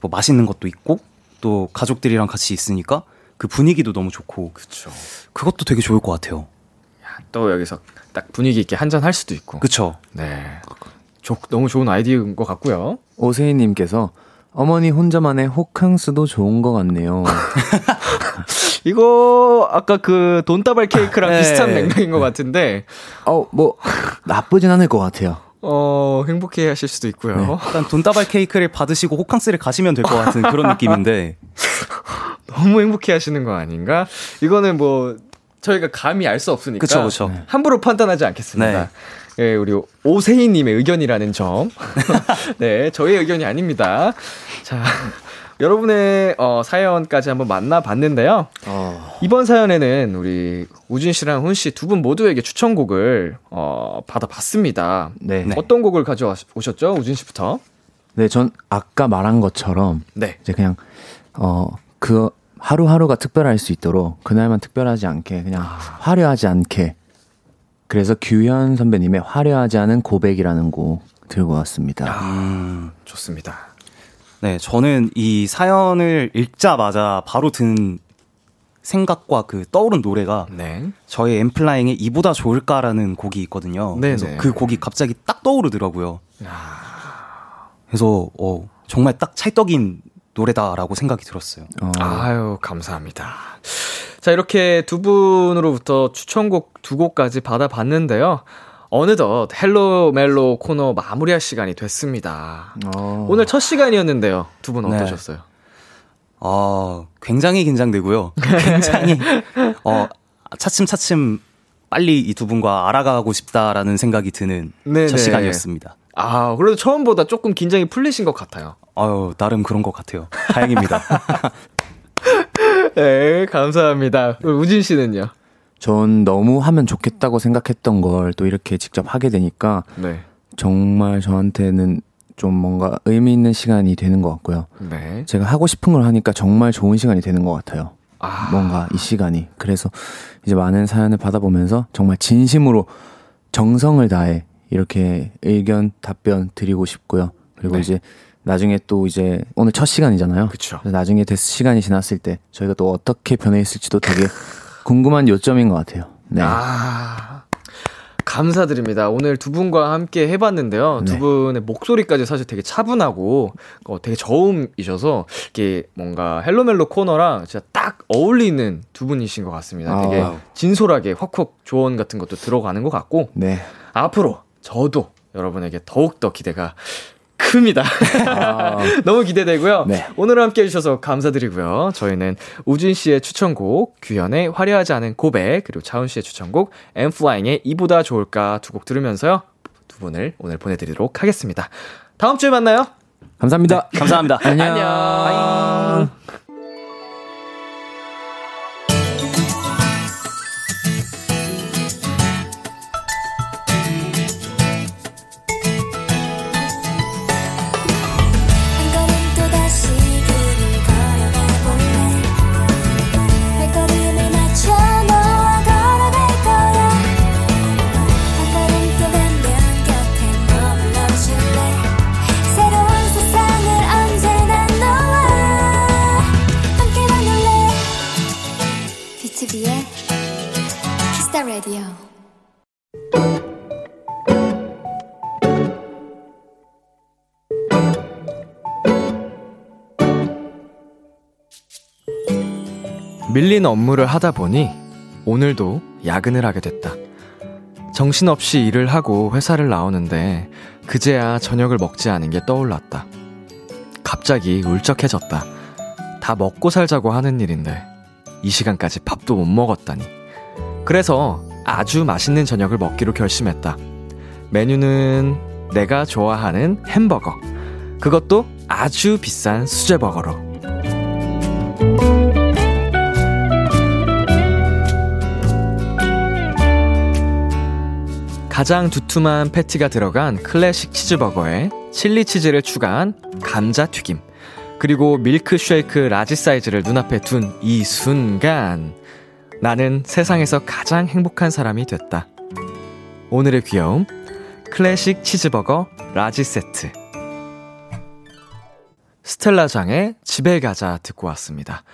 뭐 맛있는 것도 있고 또 가족들이랑 같이 있으니까 그 분위기도 너무 좋고 그쵸. 그것도 되게 좋을 것 같아요. 또 여기서 딱 분위기 있게 한잔 할 수도 있고. 그쵸? 네. 조, 너무 좋은 아이디어인 것 같고요. 오세희님께서 어머니 혼자만의 호캉스도 좋은 것 같네요. 이거 아까 그 돈다발 케이크랑 네. 비슷한 맥락인 것 같은데 어, 뭐, 나쁘진 않을 것 같아요. 어 행복해 하실 수도 있고요. 일단 돈다발 케이크를 받으시고 호캉스를 가시면 될 것 같은 그런 느낌인데 너무 행복해 하시는 거 아닌가? 이거는 뭐 저희가 감히 알 수 없으니까 그쵸 그쵸. 함부로 판단하지 않겠습니다. 네. 예, 우리 오세희 님의 의견이라는 점. 네, 저희의 의견이 아닙니다. 자, 여러분의 어, 사연까지 한번 만나봤는데요. 이번 사연에는 우리 우진 씨랑 훈 씨 두 분 모두에게 추천곡을 어, 받아봤습니다. 네. 네. 어떤 곡을 가져오셨죠? 우진 씨부터. 네, 전 아까 말한 것처럼 네. 이제 그냥 어 그 하루하루가 특별할 수 있도록 그날만 특별하지 않게 그냥 화려하지 않게 그래서 규현 선배님의 화려하지 않은 고백이라는 곡 들고 왔습니다. 음, 좋습니다. 네, 저는 이 사연을 읽자마자 바로 든 생각과 그 떠오른 노래가 네. 저희 엔플라잉의 이보다 좋을까라는 곡이 있거든요. 네네. 그래서 그 곡이 갑자기 딱 떠오르더라고요. 그래서 어, 정말 딱 찰떡인 노래다라고 생각이 들었어요. 어, 아유, 감사합니다. 자, 이렇게 두 분으로부터 추천곡 두 곡까지 받아봤는데요. 어느덧 헬로 멜로 코너 마무리할 시간이 됐습니다. 어. 오늘 첫 시간이었는데요. 두분 네. 어떠셨어요? 아, 굉장히 긴장되고요. 굉장히 어, 차츰차츰 빨리 이 두 분과 알아가고 싶다라는 생각이 드는 네네. 첫 시간이었습니다. 아, 그래도 처음보다 조금 긴장이 풀리신 것 같아요. 아유, 나름 그런 것 같아요. 다행입니다. 네, 감사합니다. 우진 씨는요? 전 너무 하면 좋겠다고 생각했던 걸 또 이렇게 직접 하게 되니까 네. 정말 저한테는 좀 뭔가 의미 있는 시간이 되는 것 같고요. 네. 제가 하고 싶은 걸 하니까 정말 좋은 시간이 되는 것 같아요. 아. 뭔가 이 시간이. 그래서 이제 많은 사연을 받아보면서 정말 진심으로 정성을 다해 이렇게 의견, 답변 드리고 싶고요. 그리고 네. 이제 나중에 또 이제 오늘 첫 시간이잖아요. 그쵸. 그래서 나중에 됐, 시간이 지났을 때 저희가 또 어떻게 변해 있을지도 되게 궁금한 요점인 것 같아요. 네. 아, 감사드립니다. 오늘 두 분과 함께 해봤는데요. 두 네. 분의 목소리까지 사실 되게 차분하고 어, 되게 저음이셔서 이게 뭔가 헬로멜로 코너랑 진짜 딱 어울리는 두 분이신 것 같습니다. 되게 아우. 진솔하게 헉헉 조언 같은 것도 들어가는 것 같고 네. 앞으로 저도 여러분에게 더욱더 기대가 큽니다. 너무 기대되고요. 네. 오늘 함께 해주셔서 감사드리고요. 저희는 우진 씨의 추천곡, 규현의 화려하지 않은 고백, 그리고 차훈 씨의 추천곡, 엠플라잉의 이보다 좋을까 두 곡 들으면서요. 두 분을 오늘 보내드리도록 하겠습니다. 다음 주에 만나요. 감사합니다. 감사합니다. 안녕. 안녕. 밀린 업무를 하다 보니 오늘도 야근을 하게 됐다. 정신없이 일을 하고 회사를 나오는데 그제야 저녁을 먹지 않은 게 떠올랐다. 갑자기 울적해졌다. 다 먹고 살자고 하는 일인데 이 시간까지 밥도 못 먹었다니. 그래서 아주 맛있는 저녁을 먹기로 결심했다. 메뉴는 내가 좋아하는 햄버거. 그것도 아주 비싼 수제버거로. 가장 두툼한 패티가 들어간 클래식 치즈버거에 칠리 치즈를 추가한 감자 튀김 그리고 밀크 쉐이크 라지 사이즈를 눈앞에 둔 이 순간 나는 세상에서 가장 행복한 사람이 됐다. 오늘의 귀여움 클래식 치즈버거 라지 세트 스텔라장의 집에 가자 듣고 왔습니다.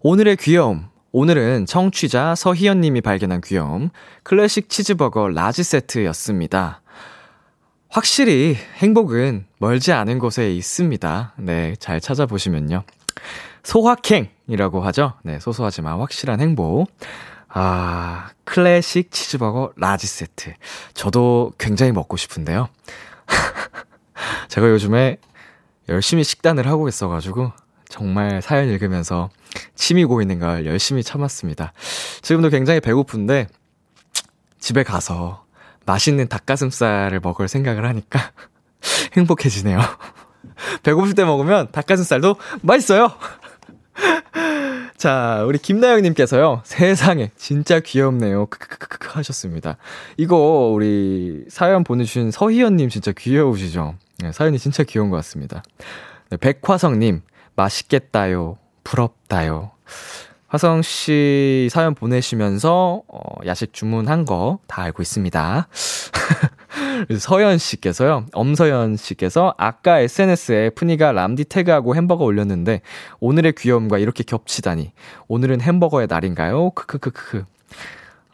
오늘의 귀여움. 오늘은 청취자 서희연 님이 발견한 귀여움. 클래식 치즈버거 라지 세트였습니다. 확실히 행복은 멀지 않은 곳에 있습니다. 네, 잘 찾아보시면요. 소확행이라고 하죠. 네, 소소하지만 확실한 행복. 아, 클래식 치즈버거 라지 세트. 저도 굉장히 먹고 싶은데요. 제가 요즘에 열심히 식단을 하고 있어가지고 정말 사연 읽으면서 침이 고이는 걸 열심히 참았습니다. 지금도 굉장히 배고픈데 집에 가서 맛있는 닭가슴살을 먹을 생각을 하니까 행복해지네요. 배고플 때 먹으면 닭가슴살도 맛있어요! 자, 우리 김나영님께서요, 세상에, 진짜 귀엽네요. 크크크크 하셨습니다. 이거, 우리 사연 보내주신 서희연님 진짜 귀여우시죠? 네, 사연이 진짜 귀여운 것 같습니다. 네, 백화성님, 맛있겠다요. 부럽다요. 화성 씨 사연 보내시면서 어, 야식 주문한 거 다 알고 있습니다. 서연 씨께서요, 엄서연 씨께서 아까 SNS에 푸니가 람디 태그하고 햄버거 올렸는데 오늘의 귀여움과 이렇게 겹치다니. 오늘은 햄버거의 날인가요? 크크크크.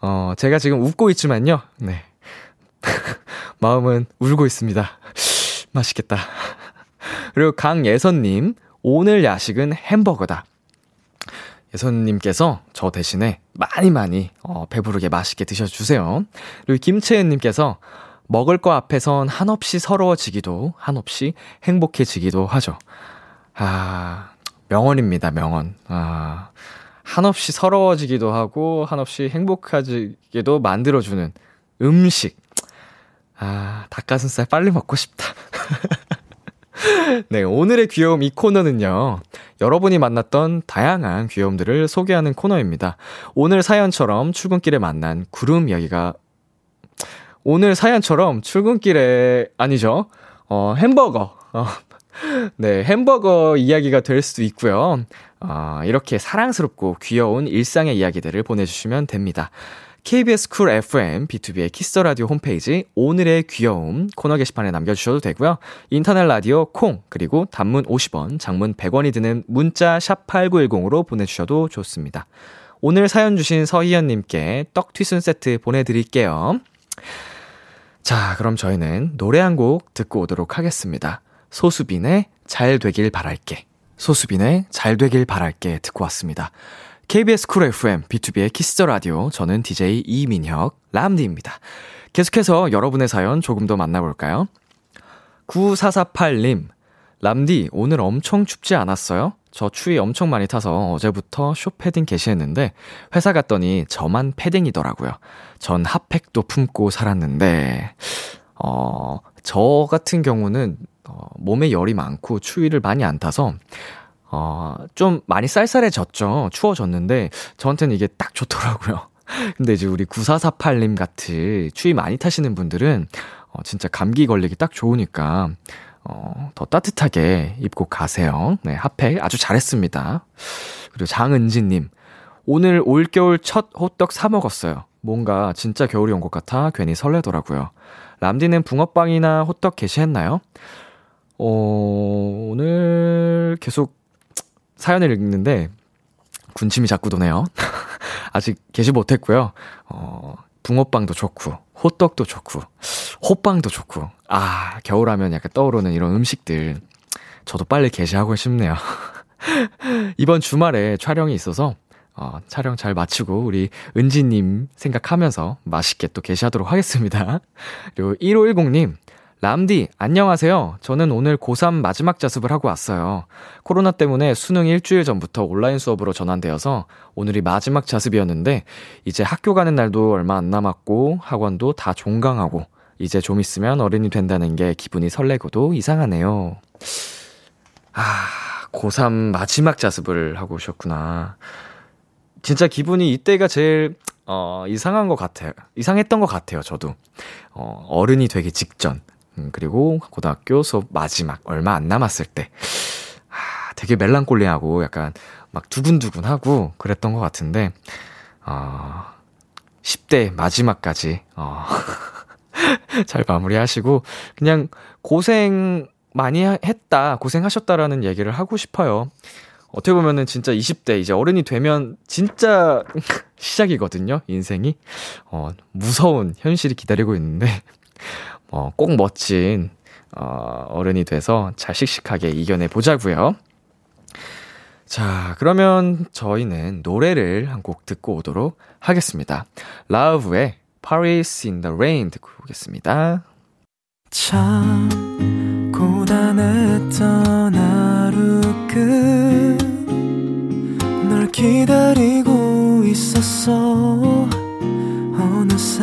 어, 제가 지금 웃고 있지만요. 네. 마음은 울고 있습니다. 맛있겠다. 그리고 강예선님, 오늘 야식은 햄버거다. 예선님께서 저 대신에 많이 많이 어, 배부르게 맛있게 드셔주세요. 그리고 김채은님께서 먹을 거 앞에선 한없이 서러워지기도 한없이 행복해지기도 하죠. 아 명언입니다 명언. 아 한없이 서러워지기도 하고 한없이 행복해지기도 만들어주는 음식. 아 닭가슴살 빨리 먹고 싶다. 네, 오늘의 귀여움 이 코너는요. 여러분이 만났던 다양한 귀여움들을 소개하는 코너입니다. 오늘 사연처럼 출근길에 만난 구름 이야기가 오늘 사연처럼 출근길에 아니죠. 어, 햄버거. 어, 네, 햄버거 이야기가 될 수도 있고요. 어, 이렇게 사랑스럽고 귀여운 일상의 이야기들을 보내주시면 됩니다. KBS 쿨 FM, 비투비의 키스 더 라디오 홈페이지 오늘의 귀여움 코너 게시판에 남겨주셔도 되고요. 인터넷 라디오 콩 그리고 단문 50원, 장문 100원이 드는 문자 샵 #8910으로 보내주셔도 좋습니다. 오늘 사연 주신 서희연님께 떡튀순 세트 보내드릴게요. 자, 그럼 저희는 노래 한 곡 듣고 오도록 하겠습니다. 소수빈의 잘 되길 바랄게. 소수빈의 잘 되길 바랄게 듣고 왔습니다. KBS 쿨 FM, 비투비의 키스 더 라디오. 저는 DJ 이민혁, 람디입니다. 계속해서 여러분의 사연 조금 더 만나볼까요? 9448님, 람디, 오늘 엄청 춥지 않았어요? 저 추위 엄청 많이 타서 어제부터 숏패딩 개시했는데, 회사 갔더니 저만 패딩이더라고요. 전 핫팩도 품고 살았는데, 어, 저 같은 경우는, 어, 몸에 열이 많고 추위를 많이 안 타서, 어, 좀 많이 쌀쌀해졌죠. 추워졌는데, 저한테는 이게 딱 좋더라고요. 근데 이제 우리 9448님 같이 추위 많이 타시는 분들은, 어, 진짜 감기 걸리기 딱 좋으니까, 어, 더 따뜻하게 입고 가세요. 네, 핫팩 아주 잘했습니다. 그리고 장은지님, 오늘 올겨울 첫 호떡 사 먹었어요. 뭔가 진짜 겨울이 온 것 같아 괜히 설레더라고요. 람디는 붕어빵이나 호떡 게시했나요? 어, 오늘 계속 사연을 읽는데 군침이 자꾸 도네요. 아직 게시 못했고요. 어, 붕어빵도 좋고, 호떡도 좋고, 호빵도 좋고, 아, 겨울하면 약간 떠오르는 이런 음식들. 저도 빨리 게시하고 싶네요. 이번 주말에 촬영이 있어서, 어, 촬영 잘 마치고, 우리 은지님 생각하면서 맛있게 또 게시하도록 하겠습니다. 그리고 1510님, 람디, 안녕하세요. 저는 오늘 고3 마지막 자습을 하고 왔어요. 코로나 때문에 수능 일주일 전부터 온라인 수업으로 전환되어서 오늘이 마지막 자습이었는데, 이제 학교 가는 날도 얼마 안 남았고, 학원도 다 종강하고, 이제 좀 있으면 어른이 된다는 게 기분이 설레고도 이상하네요. 아, 고3 마지막 자습을 하고 오셨구나. 진짜 기분이 이때가 제일, 어, 이상한 것 같아요. 이상했던 것 같아요, 저도. 어, 어른이 되기 직전. 음, 그리고 고등학교 수업 마지막, 얼마 안 남았을 때. 아, 되게 멜랑콜리하고 약간 막 두근두근하고 그랬던 것 같은데, 어, 10대 마지막까지, 어, 잘 마무리하시고, 그냥 고생 많이 했다, 고생하셨다라는 얘기를 하고 싶어요. 어떻게 보면은 진짜 20대, 이제 어른이 되면 진짜 시작이거든요, 인생이. 어, 무서운 현실이 기다리고 있는데, 어, 꼭 멋진, 어, 어른이 돼서 잘 씩씩하게 이겨내 보자고요 자, 그러면 저희는 노래를 한 곡 듣고 오도록 하겠습니다. 라우브의 Paris in the Rain 듣고 오겠습니다. 참 고단했던 하루 끝널 기다리고 있었어 어느새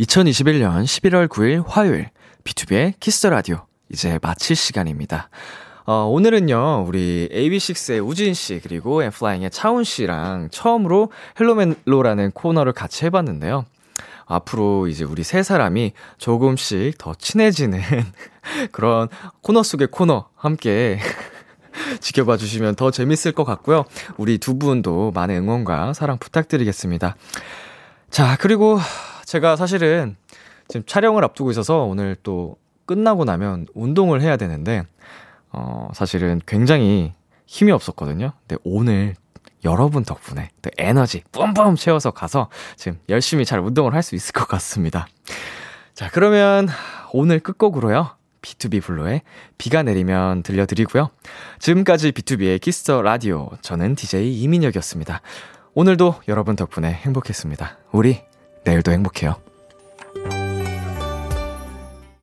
2021년 11월 9일 화요일 비투비의 키스 더 라디오 이제 마칠 시간입니다. 어, 오늘은요, 우리 AB6IX의 우진 씨, 그리고 엔플라잉의 차훈 씨랑 처음으로 헬로멜로라는 코너를 같이 해봤는데요. 앞으로 이제 우리 세 사람이 조금씩 더 친해지는 그런 코너 속의 코너 함께 지켜봐 주시면 더 재밌을 것 같고요. 우리 두 분도 많은 응원과 사랑 부탁드리겠습니다. 자, 그리고 제가 사실은 지금 촬영을 앞두고 있어서 오늘 또 끝나고 나면 운동을 해야 되는데, 어, 사실은 굉장히 힘이 없었거든요. 근데 오늘 여러분 덕분에 또 에너지 뿜뿜 채워서 가서 지금 열심히 잘 운동을 할 수 있을 것 같습니다. 자, 그러면 오늘 끝곡으로요. B2B 블루의 비가 내리면 들려드리고요. 지금까지 비투비의 키스 더 라디오. 저는 DJ 이민혁이었습니다. 오늘도 여러분 덕분에 행복했습니다. 우리 내일도 행복해요.